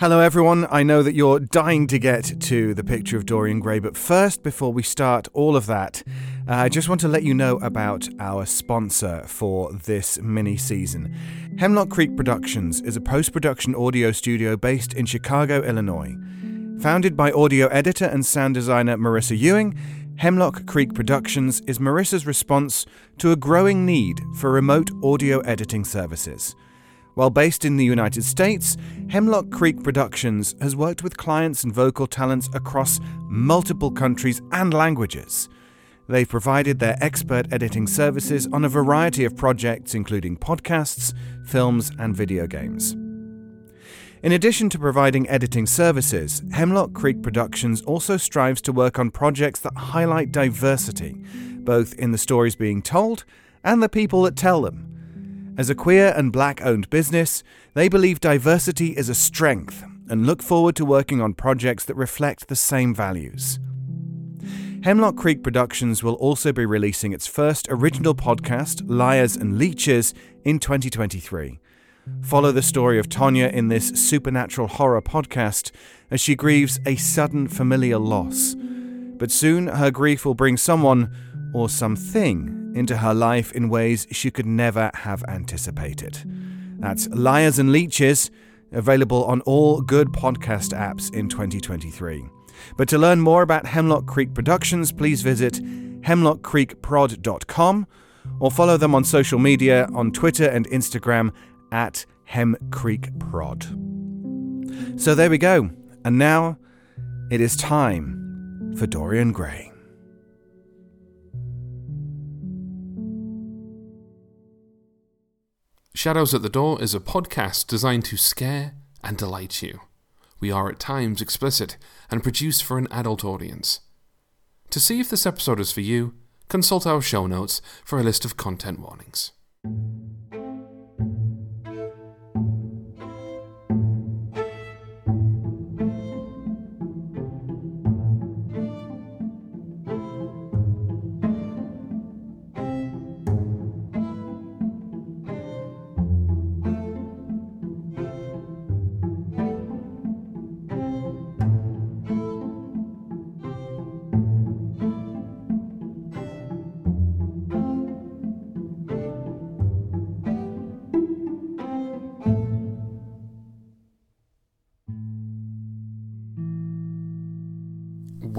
Hello, everyone. I know that you're dying to get to the picture of Dorian Gray, but first, before we start all of that, uh, I just want to let you know about our sponsor for this mini season. Hemlock Creek Productions is a post production audio studio based in Chicago, Illinois. Founded by audio editor and sound designer Marissa Ewing, Hemlock Creek Productions is Marissa's response to a growing need for remote audio editing services. While based in the United States, Hemlock Creek Productions has worked with clients and vocal talents across multiple countries and languages. They've provided their expert editing services on a variety of projects, including podcasts, films, and video games. In addition to providing editing services, Hemlock Creek Productions also strives to work on projects that highlight diversity, both in the stories being told and the people that tell them. As a queer and black owned business, they believe diversity is a strength and look forward to working on projects that reflect the same values. Hemlock Creek Productions will also be releasing its first original podcast, Liars and Leeches, in 2023. Follow the story of Tonya in this supernatural horror podcast as she grieves a sudden familiar loss. But soon her grief will bring someone or something into her life in ways she could never have anticipated. That's Liars and Leeches, available on all good podcast apps in 2023. But to learn more about Hemlock Creek Productions, please visit hemlockcreekprod.com or follow them on social media on Twitter and Instagram at hemcreekprod. So there we go. And now it is time for Dorian Gray. Shadows at the Door is a podcast designed to scare and delight you. We are at times explicit and produced for an adult audience. To see if this episode is for you, consult our show notes for a list of content warnings.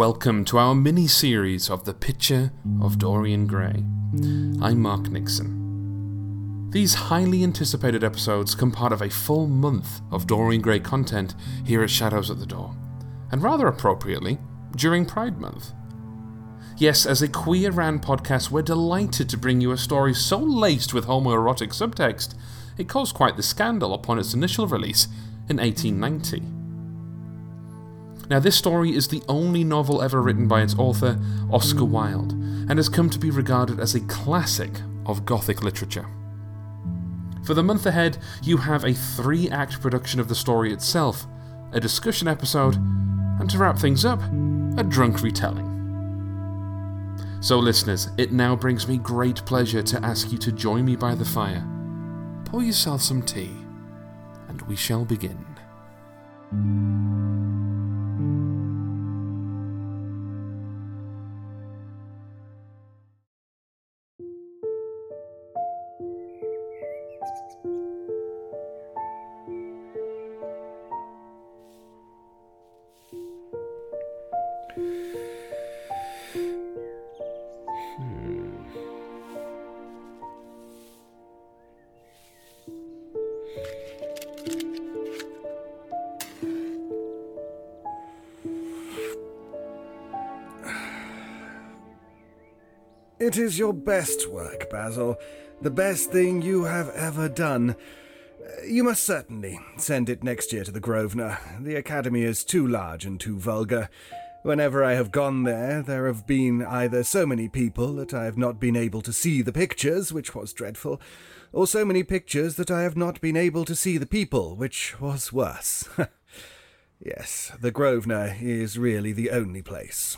Welcome to our mini series of The Picture of Dorian Gray. I'm Mark Nixon. These highly anticipated episodes come part of a full month of Dorian Gray content here at Shadows at the Door, and rather appropriately, during Pride Month. Yes, as a queer ran podcast, we're delighted to bring you a story so laced with homoerotic subtext, it caused quite the scandal upon its initial release in 1890. Now, this story is the only novel ever written by its author, Oscar Wilde, and has come to be regarded as a classic of Gothic literature. For the month ahead, you have a three act production of the story itself, a discussion episode, and to wrap things up, a drunk retelling. So, listeners, it now brings me great pleasure to ask you to join me by the fire. Pour yourself some tea, and we shall begin. It is your best work, Basil. The best thing you have ever done. You must certainly send it next year to the Grosvenor. The Academy is too large and too vulgar. Whenever I have gone there, there have been either so many people that I have not been able to see the pictures, which was dreadful, or so many pictures that I have not been able to see the people, which was worse. yes, the Grosvenor is really the only place.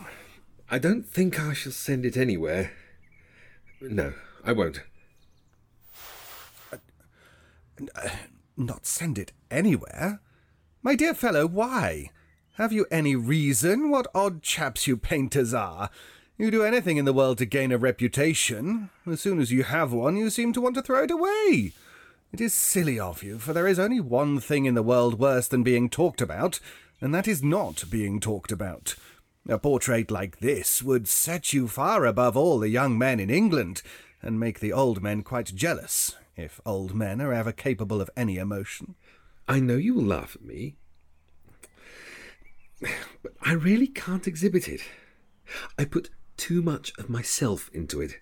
I don't think I shall send it anywhere. No, I won't. Uh, not send it anywhere? My dear fellow, why? Have you any reason? What odd chaps you painters are! You do anything in the world to gain a reputation. As soon as you have one, you seem to want to throw it away. It is silly of you, for there is only one thing in the world worse than being talked about, and that is not being talked about. A portrait like this would set you far above all the young men in England, and make the old men quite jealous, if old men are ever capable of any emotion. I know you will laugh at me, but I really can't exhibit it. I put too much of myself into it.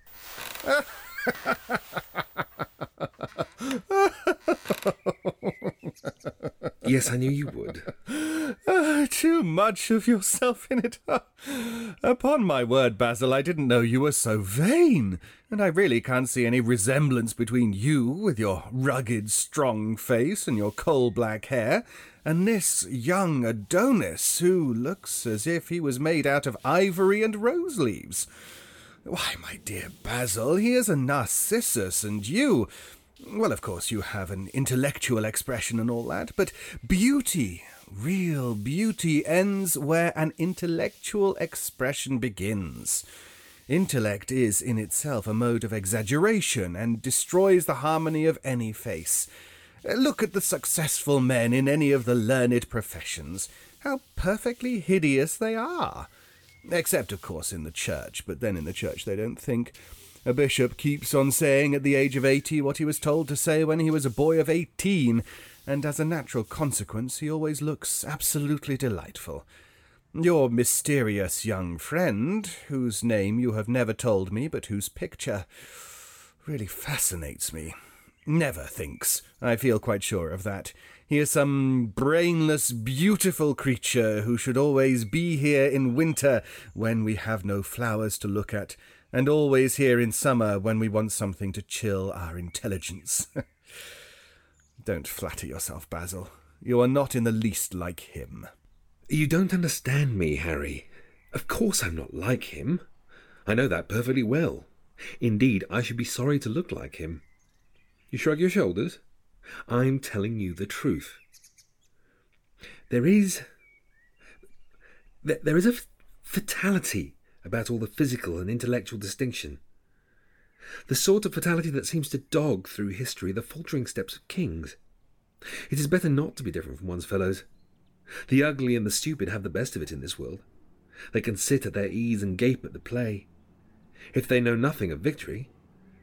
yes, I knew you would. Uh, too much of yourself in it. Upon my word, Basil, I didn't know you were so vain, and I really can't see any resemblance between you, with your rugged, strong face and your coal black hair, and this young Adonis, who looks as if he was made out of ivory and rose leaves. Why, my dear Basil, he is a Narcissus, and you. Well, of course, you have an intellectual expression and all that, but beauty, real beauty, ends where an intellectual expression begins. Intellect is in itself a mode of exaggeration and destroys the harmony of any face. Look at the successful men in any of the learned professions. How perfectly hideous they are! Except, of course, in the church, but then in the church they don't think. A bishop keeps on saying at the age of eighty what he was told to say when he was a boy of eighteen, and as a natural consequence he always looks absolutely delightful. Your mysterious young friend, whose name you have never told me, but whose picture really fascinates me, never thinks. I feel quite sure of that. He is some brainless, beautiful creature who should always be here in winter when we have no flowers to look at, and always here in summer when we want something to chill our intelligence. don't flatter yourself, Basil. You are not in the least like him. You don't understand me, Harry. Of course I'm not like him. I know that perfectly well. Indeed, I should be sorry to look like him. You shrug your shoulders? I'm telling you the truth. There is. There is a fatality about all the physical and intellectual distinction. The sort of fatality that seems to dog through history the faltering steps of kings. It is better not to be different from one's fellows. The ugly and the stupid have the best of it in this world. They can sit at their ease and gape at the play. If they know nothing of victory,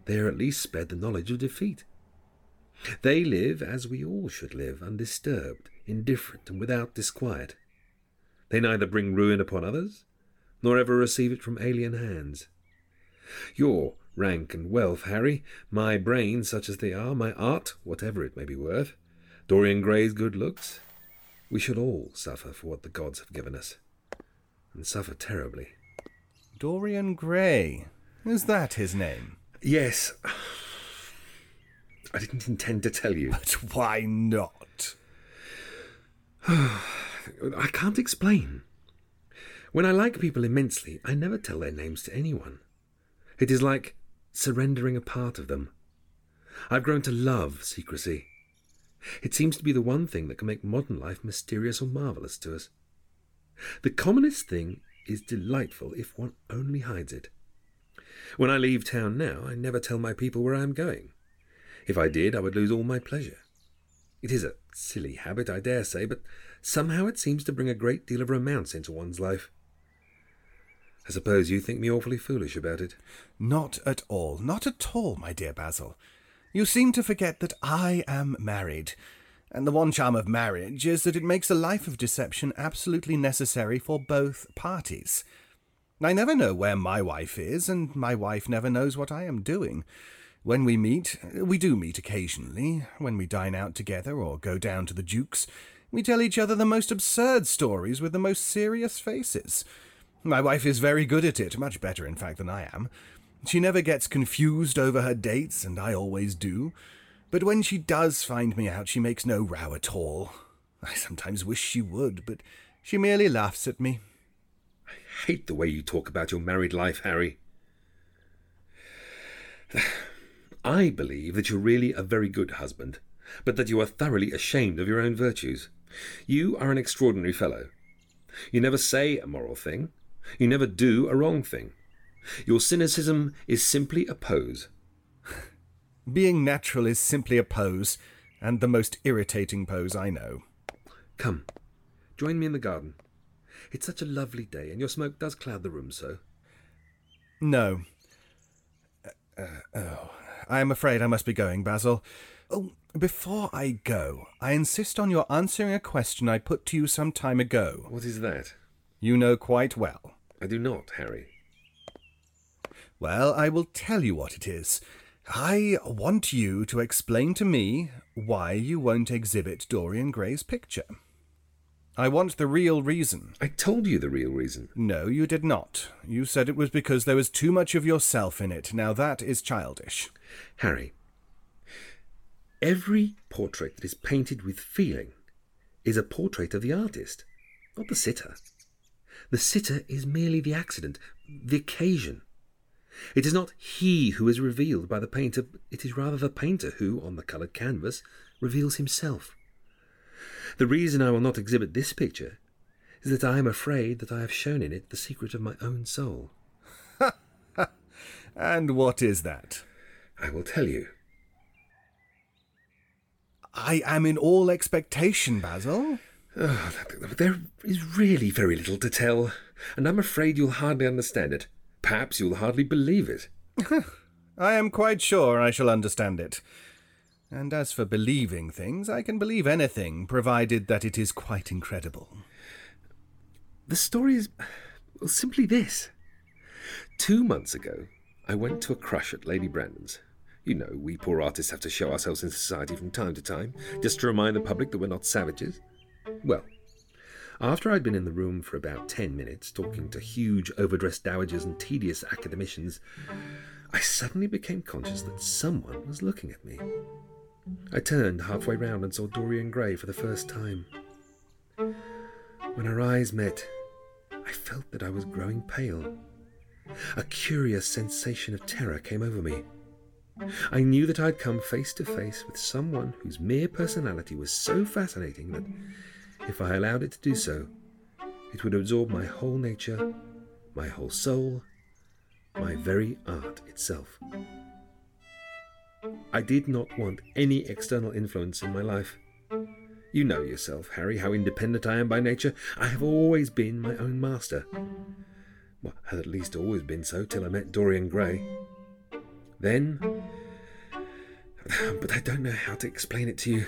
they are at least spared the knowledge of defeat. They live as we all should live, undisturbed, indifferent, and without disquiet. They neither bring ruin upon others, nor ever receive it from alien hands. Your rank and wealth, Harry, my brains, such as they are, my art, whatever it may be worth, Dorian Gray's good looks, We should all suffer for what the gods have given us, and suffer terribly. Dorian Gray. Is that his name? Yes. I didn't intend to tell you. But why not? I can't explain. When I like people immensely, I never tell their names to anyone. It is like surrendering a part of them. I've grown to love secrecy. It seems to be the one thing that can make modern life mysterious or marvellous to us. The commonest thing is delightful if one only hides it. When I leave town now, I never tell my people where I am going. If I did, I would lose all my pleasure. It is a silly habit, I dare say, but somehow it seems to bring a great deal of romance into one's life. I suppose you think me awfully foolish about it. Not at all. Not at all, my dear Basil. You seem to forget that I am married. And the one charm of marriage is that it makes a life of deception absolutely necessary for both parties. I never know where my wife is, and my wife never knows what I am doing. When we meet, we do meet occasionally, when we dine out together or go down to the Duke's, we tell each other the most absurd stories with the most serious faces. My wife is very good at it, much better, in fact, than I am. She never gets confused over her dates, and I always do. But when she does find me out, she makes no row at all. I sometimes wish she would, but she merely laughs at me. I hate the way you talk about your married life, Harry. I believe that you're really a very good husband, but that you are thoroughly ashamed of your own virtues. You are an extraordinary fellow. You never say a moral thing. You never do a wrong thing. Your cynicism is simply a pose. Being natural is simply a pose, and the most irritating pose I know. Come, join me in the garden. It's such a lovely day, and your smoke does cloud the room so. No. Uh, oh, I am afraid I must be going, Basil. Oh, before I go, I insist on your answering a question I put to you some time ago. What is that? You know quite well. I do not, Harry. Well, I will tell you what it is. I want you to explain to me why you won't exhibit Dorian Gray's picture. I want the real reason. I told you the real reason. No, you did not. You said it was because there was too much of yourself in it. Now that is childish. Harry, every portrait that is painted with feeling is a portrait of the artist, not the sitter. The sitter is merely the accident, the occasion. It is not he who is revealed by the painter, it is rather the painter who, on the coloured canvas, reveals himself. The reason I will not exhibit this picture is that I am afraid that I have shown in it the secret of my own soul. and what is that? I will tell you. I am in all expectation, Basil. Oh, there is really very little to tell, and I'm afraid you'll hardly understand it. Perhaps you'll hardly believe it. I am quite sure I shall understand it. And as for believing things, I can believe anything, provided that it is quite incredible. The story is well, simply this. Two months ago, I went to a crush at Lady Brandon's. You know, we poor artists have to show ourselves in society from time to time, just to remind the public that we're not savages. Well, after I'd been in the room for about ten minutes, talking to huge, overdressed dowagers and tedious academicians, I suddenly became conscious that someone was looking at me. I turned halfway round and saw Dorian Gray for the first time. When our eyes met, I felt that I was growing pale. A curious sensation of terror came over me. I knew that I'd come face to face with someone whose mere personality was so fascinating that, if I allowed it to do so, it would absorb my whole nature, my whole soul, my very art itself. I did not want any external influence in my life. You know yourself, Harry, how independent I am by nature. I have always been my own master. Well, had at least always been so till I met Dorian Gray. Then. But I don't know how to explain it to you.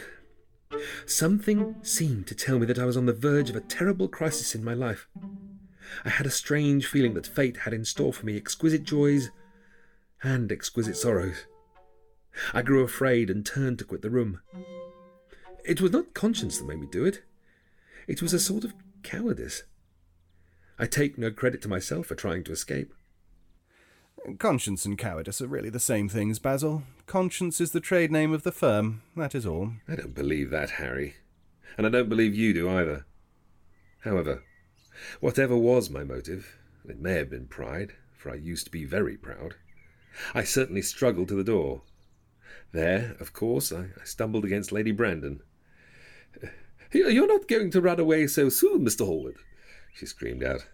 Something seemed to tell me that I was on the verge of a terrible crisis in my life. I had a strange feeling that fate had in store for me exquisite joys and exquisite sorrows. I grew afraid and turned to quit the room. It was not conscience that made me do it. It was a sort of cowardice. I take no credit to myself for trying to escape. Conscience and cowardice are really the same things, Basil. Conscience is the trade name of the firm, that is all. I don't believe that, Harry. And I don't believe you do either. However, whatever was my motive, it may have been pride, for I used to be very proud, I certainly struggled to the door. There, of course, I, I stumbled against Lady Brandon. You're not going to run away so soon, Mr. Hallward, she screamed out.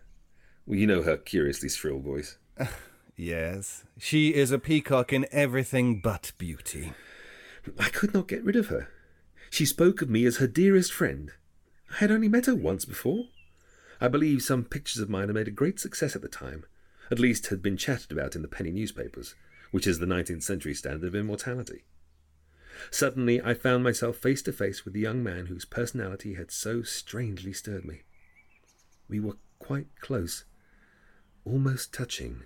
Well, you know her curiously shrill voice. yes, she is a peacock in everything but beauty. I could not get rid of her. She spoke of me as her dearest friend. I had only met her once before. I believe some pictures of mine had made a great success at the time, at least had been chatted about in the penny newspapers, which is the 19th century standard of immortality. Suddenly, I found myself face to face with the young man whose personality had so strangely stirred me. We were quite close, almost touching.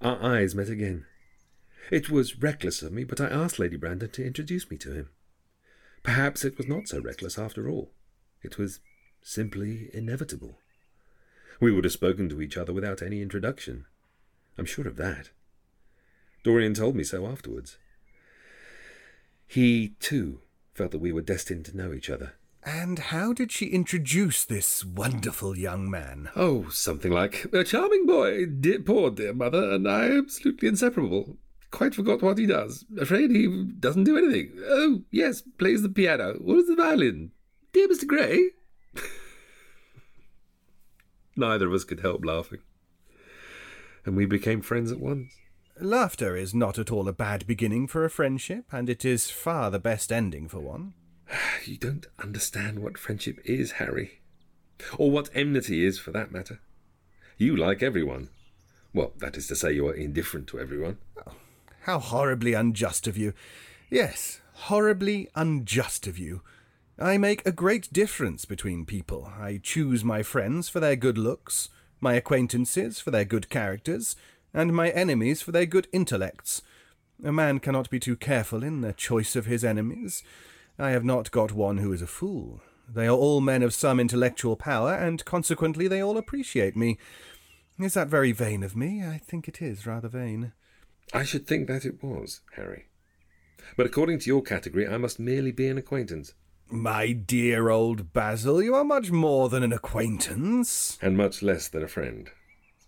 Our eyes met again. It was reckless of me, but I asked Lady Brandon to introduce me to him. Perhaps it was not so reckless after all. It was simply inevitable. We would have spoken to each other without any introduction. I'm sure of that. Dorian told me so afterwards. He, too, felt that we were destined to know each other. And how did she introduce this wonderful young man? Oh, something like a charming boy, dear, poor dear mother, and I absolutely inseparable. Quite forgot what he does. Afraid he doesn't do anything. Oh, yes, plays the piano. What is the violin? Dear Mr. Gray. Neither of us could help laughing. And we became friends at once. Laughter is not at all a bad beginning for a friendship, and it is far the best ending for one. You don't understand what friendship is, Harry. Or what enmity is, for that matter. You like everyone. Well, that is to say, you are indifferent to everyone. Oh, how horribly unjust of you. Yes, horribly unjust of you. I make a great difference between people. I choose my friends for their good looks, my acquaintances for their good characters, and my enemies for their good intellects. A man cannot be too careful in the choice of his enemies. I have not got one who is a fool. They are all men of some intellectual power, and consequently they all appreciate me. Is that very vain of me? I think it is rather vain. I should think that it was, Harry. But according to your category, I must merely be an acquaintance. My dear old Basil, you are much more than an acquaintance. And much less than a friend.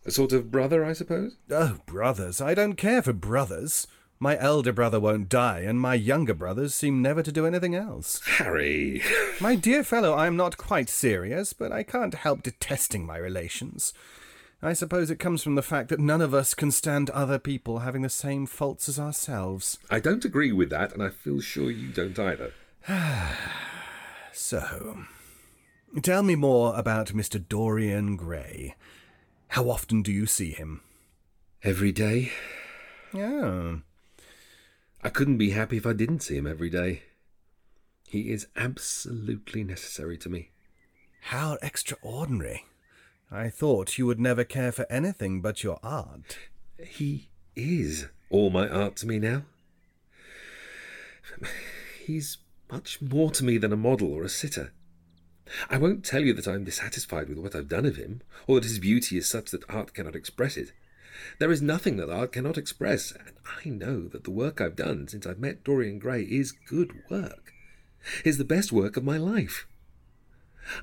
A sort of brother, I suppose? Oh, brothers. I don't care for brothers. My elder brother won't die, and my younger brothers seem never to do anything else. Harry! my dear fellow, I am not quite serious, but I can't help detesting my relations. I suppose it comes from the fact that none of us can stand other people having the same faults as ourselves. I don't agree with that, and I feel sure you don't either. so, tell me more about Mr. Dorian Gray. How often do you see him? Every day. Oh. I couldn't be happy if I didn't see him every day. He is absolutely necessary to me. How extraordinary. I thought you would never care for anything but your art. He is all my art to me now. He's much more to me than a model or a sitter. I won't tell you that I am dissatisfied with what I've done of him, or that his beauty is such that art cannot express it. There is nothing that art cannot express, and I know that the work I've done since I've met Dorian Gray is good work, is the best work of my life.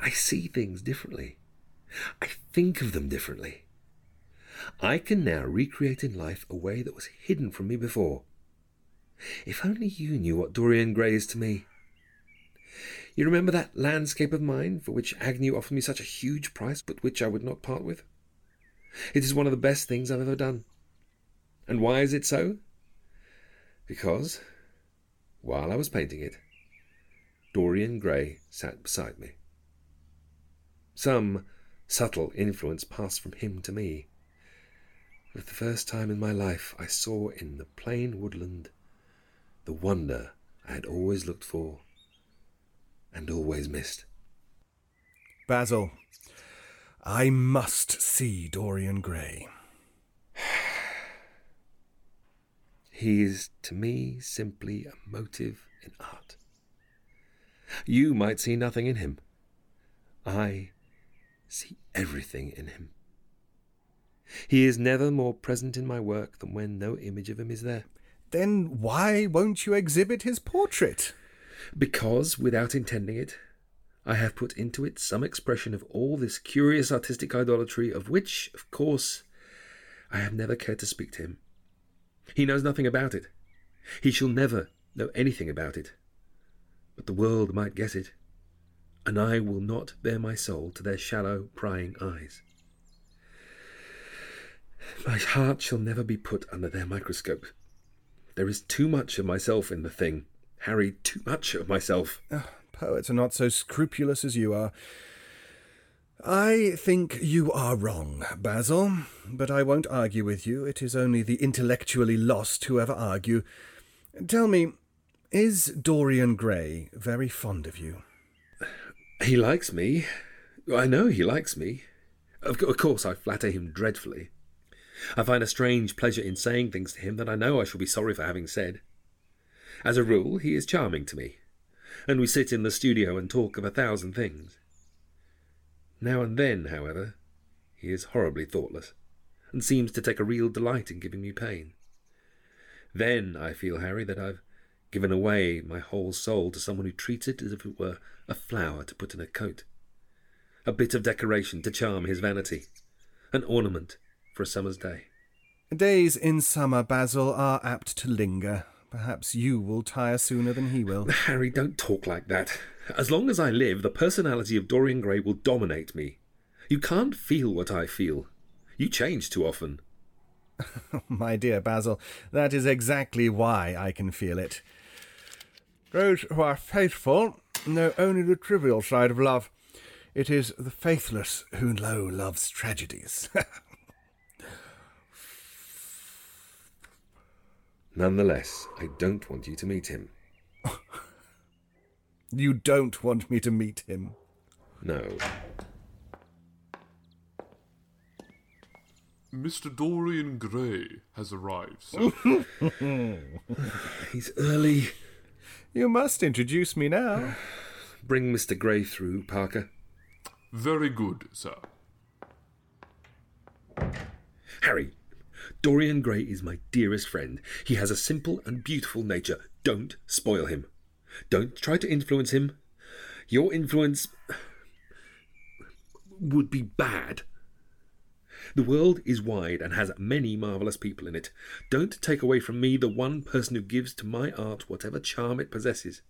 I see things differently. I think of them differently. I can now recreate in life a way that was hidden from me before. If only you knew what Dorian Gray is to me. You remember that landscape of mine for which Agnew offered me such a huge price, but which I would not part with? It is one of the best things I've ever done. And why is it so? Because, while I was painting it, Dorian Gray sat beside me. Some subtle influence passed from him to me. For the first time in my life, I saw in the plain woodland the wonder I had always looked for and always missed. Basil, I must see Dorian Gray. he is to me simply a motive in art. You might see nothing in him, I see everything in him. He is never more present in my work than when no image of him is there. Then why won't you exhibit his portrait? Because, without intending it, I have put into it some expression of all this curious artistic idolatry of which, of course, I have never cared to speak to him. He knows nothing about it. He shall never know anything about it. But the world might guess it, and I will not bare my soul to their shallow, prying eyes. My heart shall never be put under their microscope. There is too much of myself in the thing, Harry, too much of myself. Poets are not so scrupulous as you are. I think you are wrong, Basil, but I won't argue with you. It is only the intellectually lost who ever argue. Tell me, is Dorian Gray very fond of you? He likes me. I know he likes me. Of, course, I flatter him dreadfully. I find a strange pleasure in saying things to him that I know I shall be sorry for having said. As a rule, he is charming to me, and we sit in the studio and talk of a thousand things. Now and then, however, he is horribly thoughtless, and seems to take a real delight in giving me pain. Then I feel, Harry, that I've given away my whole soul to someone who treats it as if it were a flower to put in a coat, a bit of decoration to charm his vanity, an ornament for a summer's day. Days in summer, Basil, are apt to linger. Perhaps you will tire sooner than he will. Harry, don't talk like that. As long as I live, the personality of Dorian Gray will dominate me. You can't feel what I feel. You change too often. My dear Basil, that is exactly why I can feel it. Those who are faithful know only the trivial side of love. It is the faithless who know love's tragedies. Nonetheless, I don't want you to meet him. you don't want me to meet him? No. Mr. Dorian Gray has arrived, sir. He's early. You must introduce me now. Bring Mr. Gray through, Parker. Very good, sir. Harry, Dorian Gray is my dearest friend. He has a simple and beautiful nature. Don't spoil him. Don't try to influence him. Your influence would be bad. The world is wide and has many marvellous people in it. Don't take away from me the one person who gives to my art whatever charm it possesses.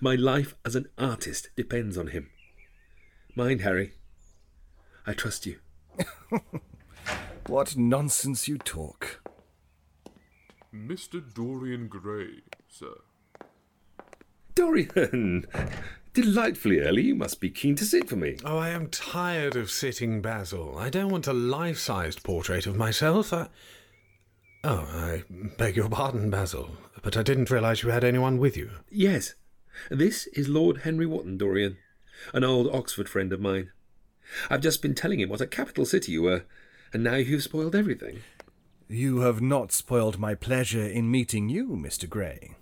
My life as an artist depends on him. Mind, Harry. I trust you. what nonsense you talk. Mr. Dorian Gray, sir. Dorian! Delightfully early. You must be keen to sit for me. Oh, I am tired of sitting, Basil. I don't want a life sized portrait of myself. I... Oh, I beg your pardon, Basil, but I didn't realize you had anyone with you. Yes. This is Lord Henry Wotton, Dorian, an old Oxford friend of mine. I've just been telling him what a capital city you were, and now you've spoiled everything. You have not spoiled my pleasure in meeting you, Mr. Gray.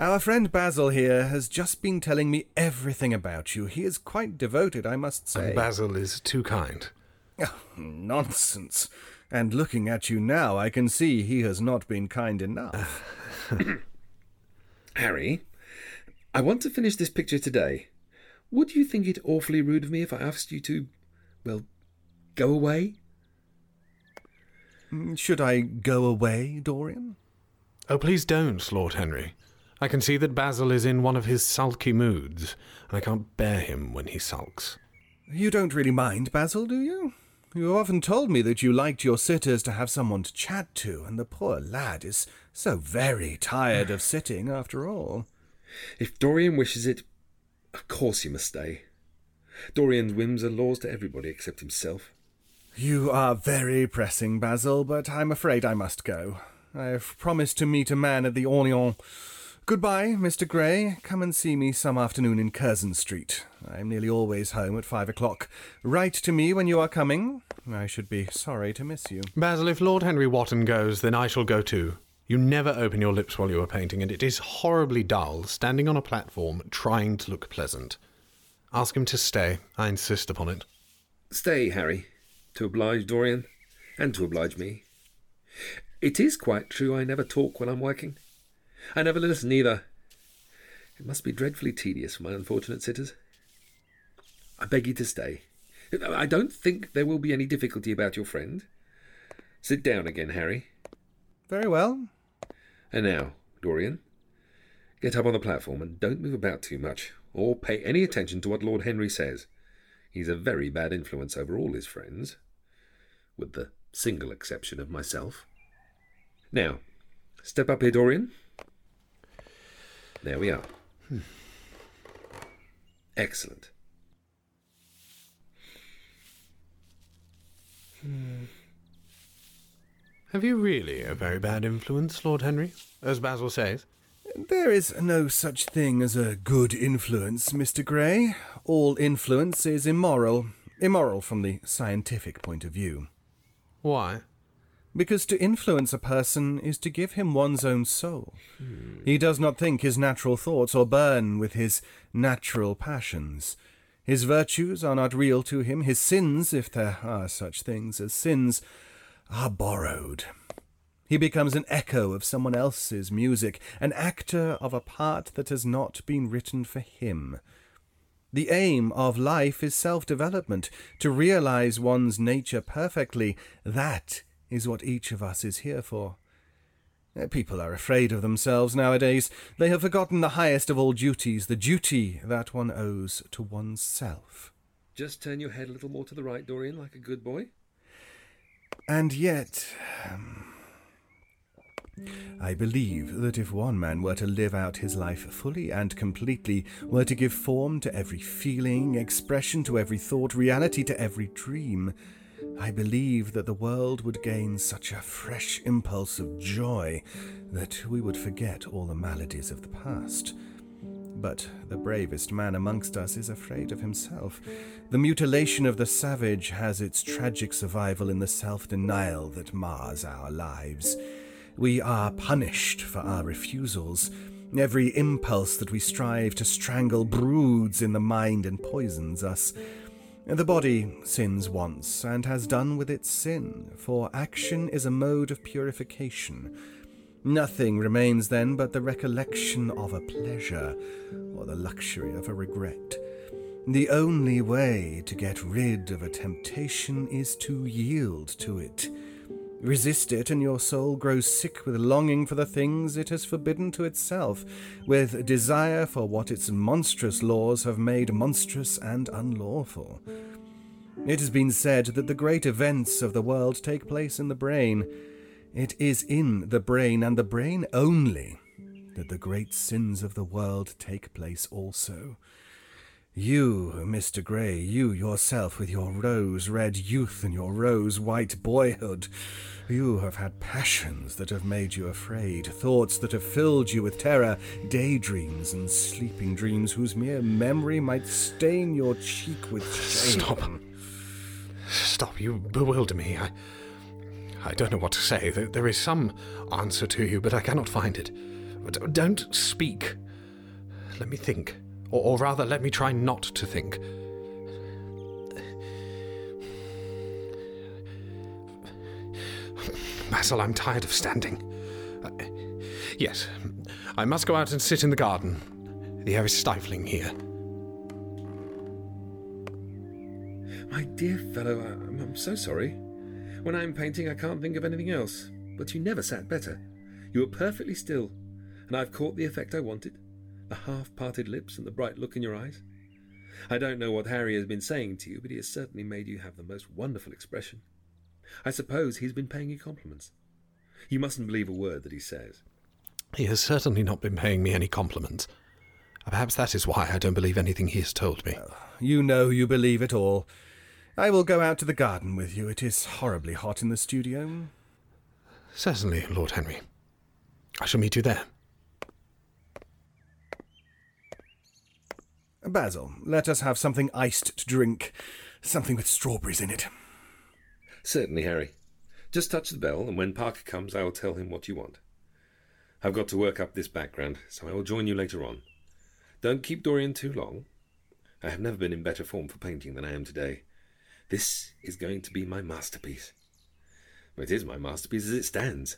Our friend Basil here has just been telling me everything about you. He is quite devoted, I must say. And Basil is too kind. Oh, nonsense. And looking at you now, I can see he has not been kind enough. Harry, I want to finish this picture today. Would you think it awfully rude of me if I asked you to, well, go away? Mm, should I go away, Dorian? Oh, please don't, Lord Henry. I can see that Basil is in one of his sulky moods, and I can't bear him when he sulks. You don't really mind, Basil, do you? You have often told me that you liked your sitters to have someone to chat to, and the poor lad is so very tired of sitting after all. If Dorian wishes it, of course he must stay. Dorian's whims are laws to everybody except himself. You are very pressing, Basil, but I'm afraid I must go. I have promised to meet a man at the Orleans Goodbye, Mr. Gray. Come and see me some afternoon in Curzon Street. I am nearly always home at five o'clock. Write to me when you are coming. I should be sorry to miss you. Basil, if Lord Henry Wotton goes, then I shall go too. You never open your lips while you are painting, and it is horribly dull standing on a platform trying to look pleasant. Ask him to stay. I insist upon it. Stay, Harry, to oblige Dorian, and to oblige me. It is quite true I never talk when I'm working. I never listen either. It must be dreadfully tedious for my unfortunate sitters. I beg you to stay. I don't think there will be any difficulty about your friend. Sit down again, Harry. Very well. And now, Dorian, get up on the platform and don't move about too much, or pay any attention to what Lord Henry says. He's a very bad influence over all his friends, with the single exception of myself. Now, step up here, Dorian. There we are. Hmm. Excellent. Hmm. Have you really a very bad influence, Lord Henry, as Basil says? There is no such thing as a good influence, Mr. Gray. All influence is immoral. Immoral from the scientific point of view. Why? Because to influence a person is to give him one's own soul. Hmm. He does not think his natural thoughts or burn with his natural passions. His virtues are not real to him. His sins, if there are such things as sins, are borrowed. He becomes an echo of someone else's music, an actor of a part that has not been written for him. The aim of life is self development, to realize one's nature perfectly. That is what each of us is here for. Uh, people are afraid of themselves nowadays. They have forgotten the highest of all duties, the duty that one owes to oneself. Just turn your head a little more to the right, Dorian, like a good boy. And yet. Um, I believe that if one man were to live out his life fully and completely, were to give form to every feeling, expression to every thought, reality to every dream, I believe that the world would gain such a fresh impulse of joy that we would forget all the maladies of the past. But the bravest man amongst us is afraid of himself. The mutilation of the savage has its tragic survival in the self denial that mars our lives. We are punished for our refusals. Every impulse that we strive to strangle broods in the mind and poisons us. The body sins once and has done with its sin, for action is a mode of purification. Nothing remains then but the recollection of a pleasure, or the luxury of a regret. The only way to get rid of a temptation is to yield to it. Resist it, and your soul grows sick with longing for the things it has forbidden to itself, with desire for what its monstrous laws have made monstrous and unlawful. It has been said that the great events of the world take place in the brain. It is in the brain, and the brain only, that the great sins of the world take place also. You, Mr. Gray, you yourself, with your rose red youth and your rose white boyhood, you have had passions that have made you afraid, thoughts that have filled you with terror, daydreams and sleeping dreams whose mere memory might stain your cheek with shame. Stop. Stop, you bewilder me. I, I don't know what to say. There, there is some answer to you, but I cannot find it. Don't speak. Let me think. Or, or rather, let me try not to think. Basil, I'm tired of standing. Uh, yes, I must go out and sit in the garden. The air is stifling here. My dear fellow, I'm, I'm so sorry. When I'm painting, I can't think of anything else. But you never sat better. You were perfectly still, and I've caught the effect I wanted the half parted lips and the bright look in your eyes. I don't know what Harry has been saying to you, but he has certainly made you have the most wonderful expression. I suppose he's been paying you compliments. You mustn't believe a word that he says. He has certainly not been paying me any compliments. Perhaps that is why I don't believe anything he has told me. you know you believe it all. I will go out to the garden with you. It is horribly hot in the studio. Certainly, Lord Henry. I shall meet you there. Basil, let us have something iced to drink. Something with strawberries in it. Certainly, Harry. Just touch the bell, and when Parker comes, I will tell him what you want. I've got to work up this background, so I will join you later on. Don't keep Dorian too long. I have never been in better form for painting than I am today. This is going to be my masterpiece. It is my masterpiece as it stands.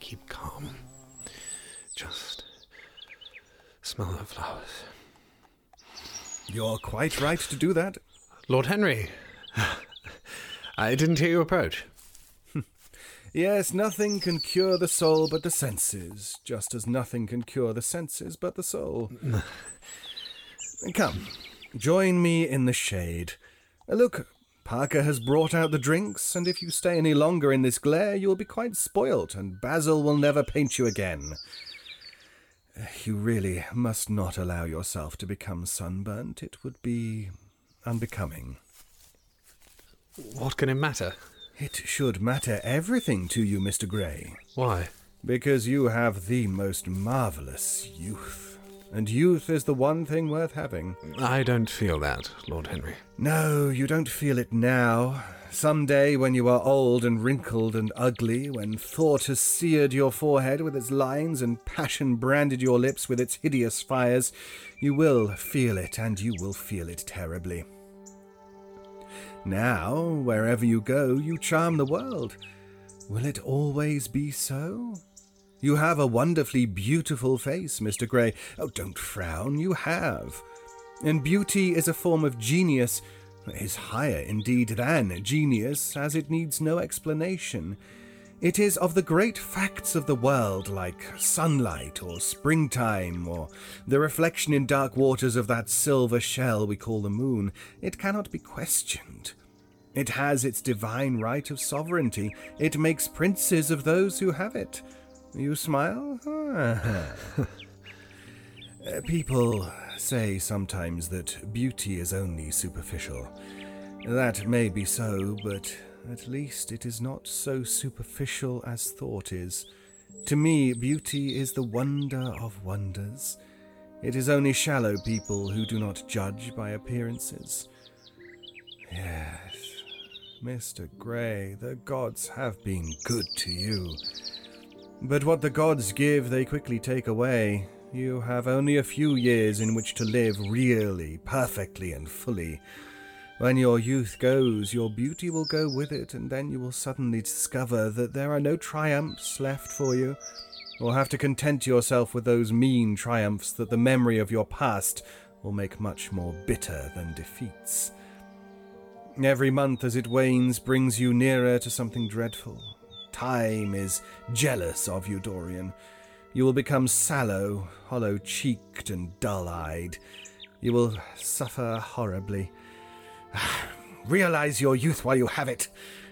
Keep calm. Just smell the flowers. You're quite right to do that. Lord Henry, I didn't hear you approach. Yes, nothing can cure the soul but the senses, just as nothing can cure the senses but the soul. Come, join me in the shade. Look, Parker has brought out the drinks, and if you stay any longer in this glare, you will be quite spoilt, and Basil will never paint you again. You really must not allow yourself to become sunburnt. It would be unbecoming. What can it matter? It should matter everything to you, Mr. Gray. Why? Because you have the most marvellous youth. And youth is the one thing worth having. I don't feel that, Lord Henry. No, you don't feel it now. Some day when you are old and wrinkled and ugly, when thought has seared your forehead with its lines and passion branded your lips with its hideous fires, you will feel it, and you will feel it terribly. Now, wherever you go, you charm the world. Will it always be so? You have a wonderfully beautiful face, Mr. Gray. Oh, don't frown, you have. And beauty is a form of genius, is higher indeed than genius, as it needs no explanation. It is of the great facts of the world, like sunlight or springtime, or the reflection in dark waters of that silver shell we call the moon. It cannot be questioned. It has its divine right of sovereignty. It makes princes of those who have it. You smile? Uh, People say sometimes that beauty is only superficial. That may be so, but at least it is not so superficial as thought is. To me, beauty is the wonder of wonders. It is only shallow people who do not judge by appearances. Yes, Mr. Gray, the gods have been good to you. But what the gods give, they quickly take away. You have only a few years in which to live really, perfectly, and fully. When your youth goes, your beauty will go with it, and then you will suddenly discover that there are no triumphs left for you, or have to content yourself with those mean triumphs that the memory of your past will make much more bitter than defeats. Every month as it wanes brings you nearer to something dreadful. Time is jealous of you, Dorian. You will become sallow, hollow cheeked, and dull eyed. You will suffer horribly. Realize your youth while you have it.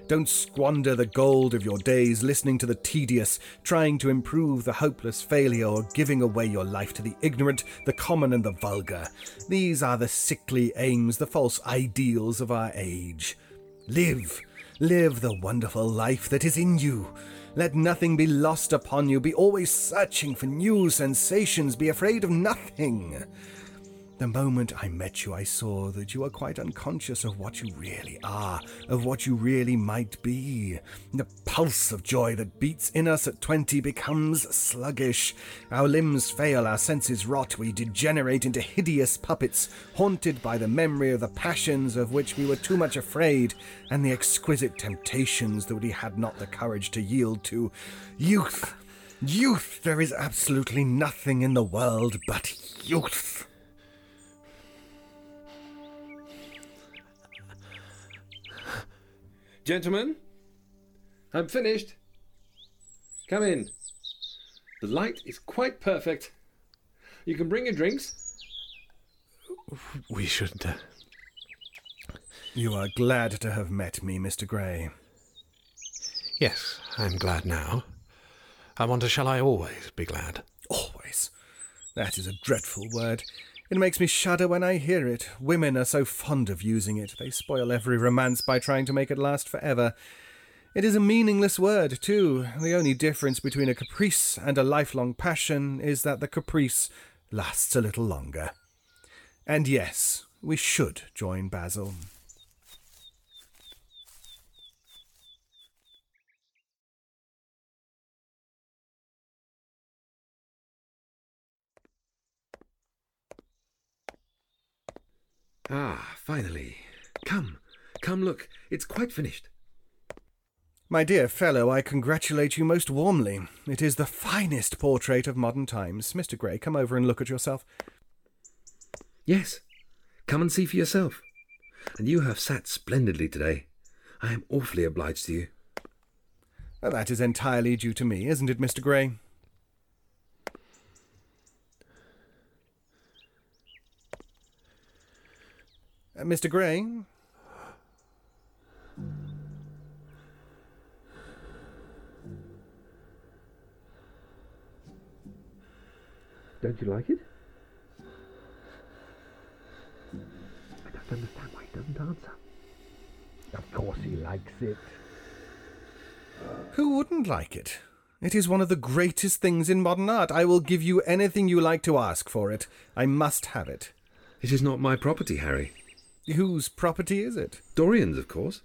Don't squander the gold of your days listening to the tedious, trying to improve the hopeless failure, or giving away your life to the ignorant, the common, and the vulgar. These are the sickly aims, the false ideals of our age. Live, live the wonderful life that is in you. Let nothing be lost upon you. Be always searching for new sensations. Be afraid of nothing. The moment I met you, I saw that you are quite unconscious of what you really are, of what you really might be. The pulse of joy that beats in us at twenty becomes sluggish. Our limbs fail, our senses rot, we degenerate into hideous puppets, haunted by the memory of the passions of which we were too much afraid, and the exquisite temptations that we had not the courage to yield to. Youth! Youth! There is absolutely nothing in the world but youth! Gentlemen, I'm finished. Come in. The light is quite perfect. You can bring your drinks. We should. Uh, You are glad to have met me, Mr. Gray. yes, I'm glad now. I wonder, shall I always be glad? Always. That is a dreadful word. It makes me shudder when I hear it. Women are so fond of using it. They spoil every romance by trying to make it last forever. It is a meaningless word, too. The only difference between a caprice and a lifelong passion is that the caprice lasts a little longer. And yes, we should join Basil. Ah, finally. Come, come look, it's quite finished. My dear fellow, I congratulate you most warmly. It is the finest portrait of modern times. Mr. Gray, come over and look at yourself. Yes, come and see for yourself. And you have sat splendidly today. I am awfully obliged to you. That is entirely due to me, isn't it, Mr. Gray? Uh, Mr. Gray? Don't you like it? I don't understand why he doesn't answer. Of course he likes it. Who wouldn't like it? It is one of the greatest things in modern art. I will give you anything you like to ask for it. I must have it. It is not my property, Harry. Whose property is it? Dorian's, of course.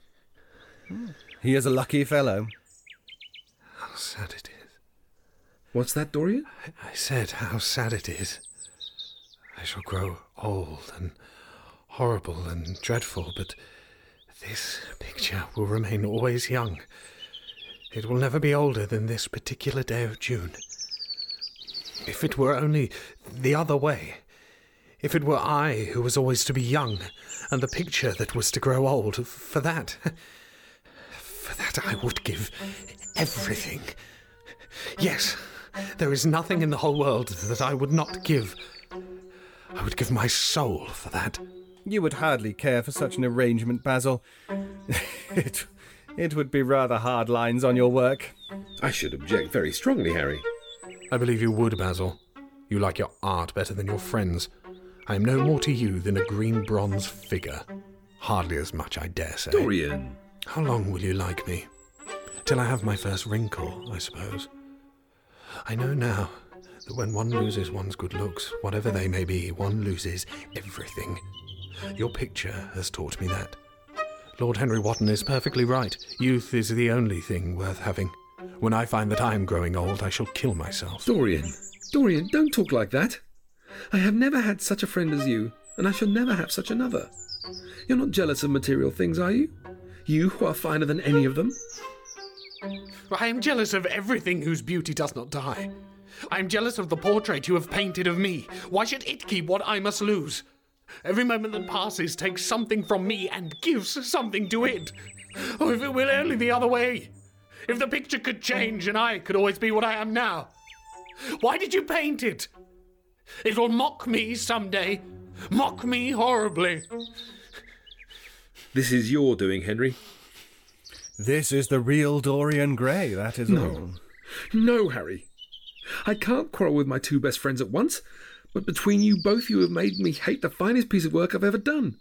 He is a lucky fellow. How sad it is. What's that, Dorian? I said how sad it is. I shall grow old and horrible and dreadful, but this picture will remain always young. It will never be older than this particular day of June. If it were only the other way, if it were I who was always to be young, and the picture that was to grow old, for that, for that I would give everything. Yes, there is nothing in the whole world that I would not give. I would give my soul for that. You would hardly care for such an arrangement, Basil. it, it would be rather hard lines on your work. I should object very strongly, Harry. I believe you would, Basil. You like your art better than your friends. I am no more to you than a green bronze figure. Hardly as much, I dare say. Dorian! How long will you like me? Till I have my first wrinkle, I suppose. I know now that when one loses one's good looks, whatever they may be, one loses everything. Your picture has taught me that. Lord Henry Wotton is perfectly right. Youth is the only thing worth having. When I find that I am growing old, I shall kill myself. Dorian! Dorian, don't talk like that. I have never had such a friend as you, and I shall never have such another. You're not jealous of material things, are you? You who are finer than any of them? I am jealous of everything whose beauty does not die. I am jealous of the portrait you have painted of me. Why should it keep what I must lose? Every moment that passes takes something from me and gives something to it. Oh, if it were only the other way! If the picture could change and I could always be what I am now! Why did you paint it? It will mock me someday. Mock me horribly. This is your doing, Henry. This is the real Dorian Gray, that is all. No, Harry. I can't quarrel with my two best friends at once, but between you both you have made me hate the finest piece of work I've ever done.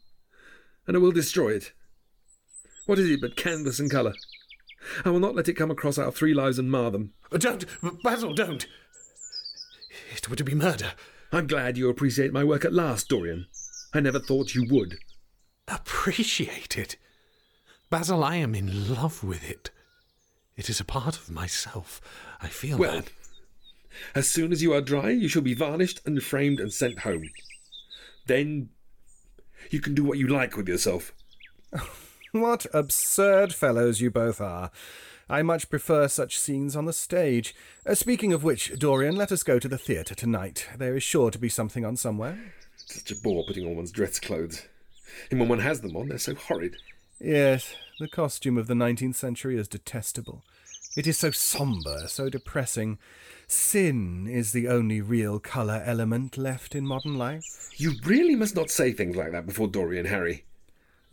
And I will destroy it. What is it but canvas and colour? I will not let it come across our three lives and mar them. Don't, Basil, don't. It would be murder. I'm glad you appreciate my work at last, Dorian. I never thought you would. Appreciate it. Basil, I am in love with it. It is a part of myself. I feel Well, that. as soon as you are dry, you shall be varnished and framed and sent home. Then you can do what you like with yourself. What absurd fellows you both are. I much prefer such scenes on the stage. Uh, speaking of which, Dorian, let us go to the theatre tonight. There is sure to be something on somewhere. Such a bore putting on one's dress clothes. And when one has them on, they're so horrid. Yes, the costume of the 19th century is detestable. It is so sombre, so depressing. Sin is the only real colour element left in modern life. You really must not say things like that before Dorian, Harry.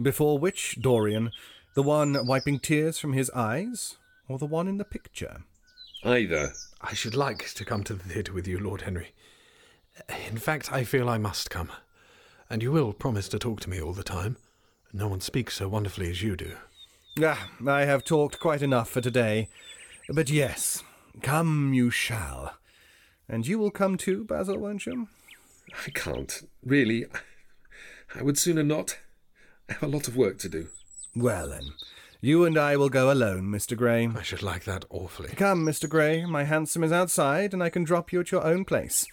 Before which, Dorian, the one wiping tears from his eyes, or the one in the picture? Either. I should like to come to the theatre with you, Lord Henry. In fact, I feel I must come. And you will promise to talk to me all the time. No one speaks so wonderfully as you do. Ah, I have talked quite enough for today. But yes, come you shall. And you will come too, Basil, won't you? I can't. Really. I would sooner not. I have a lot of work to do. Well then, you and I will go alone, Mr. Gray. I should like that awfully. Come, Mr. Gray, my hansom is outside, and I can drop you at your own place.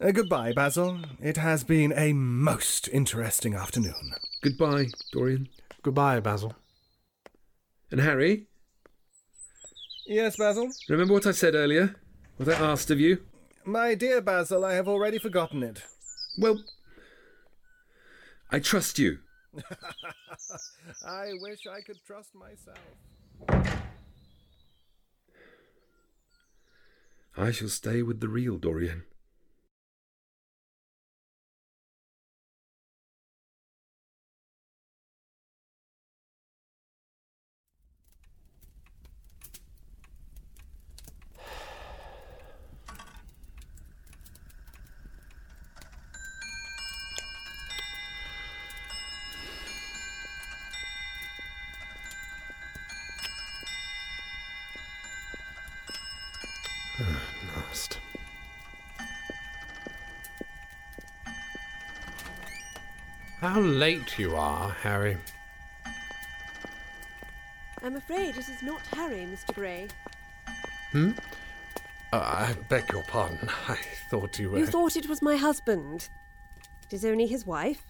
Uh, goodbye, Basil. It has been a most interesting afternoon. Goodbye, Dorian. Goodbye, Basil. And Harry, Yes, Basil? remember what I said earlier? What I asked of you? My dear Basil, I have already forgotten it. Well, I trust you. I wish I could trust myself. I shall stay with the real Dorian. How late you are, Harry. I'm afraid it is not Harry, Mr. Gray. Uh, I beg your pardon. I thought you were. You thought it was my husband. It is only his wife.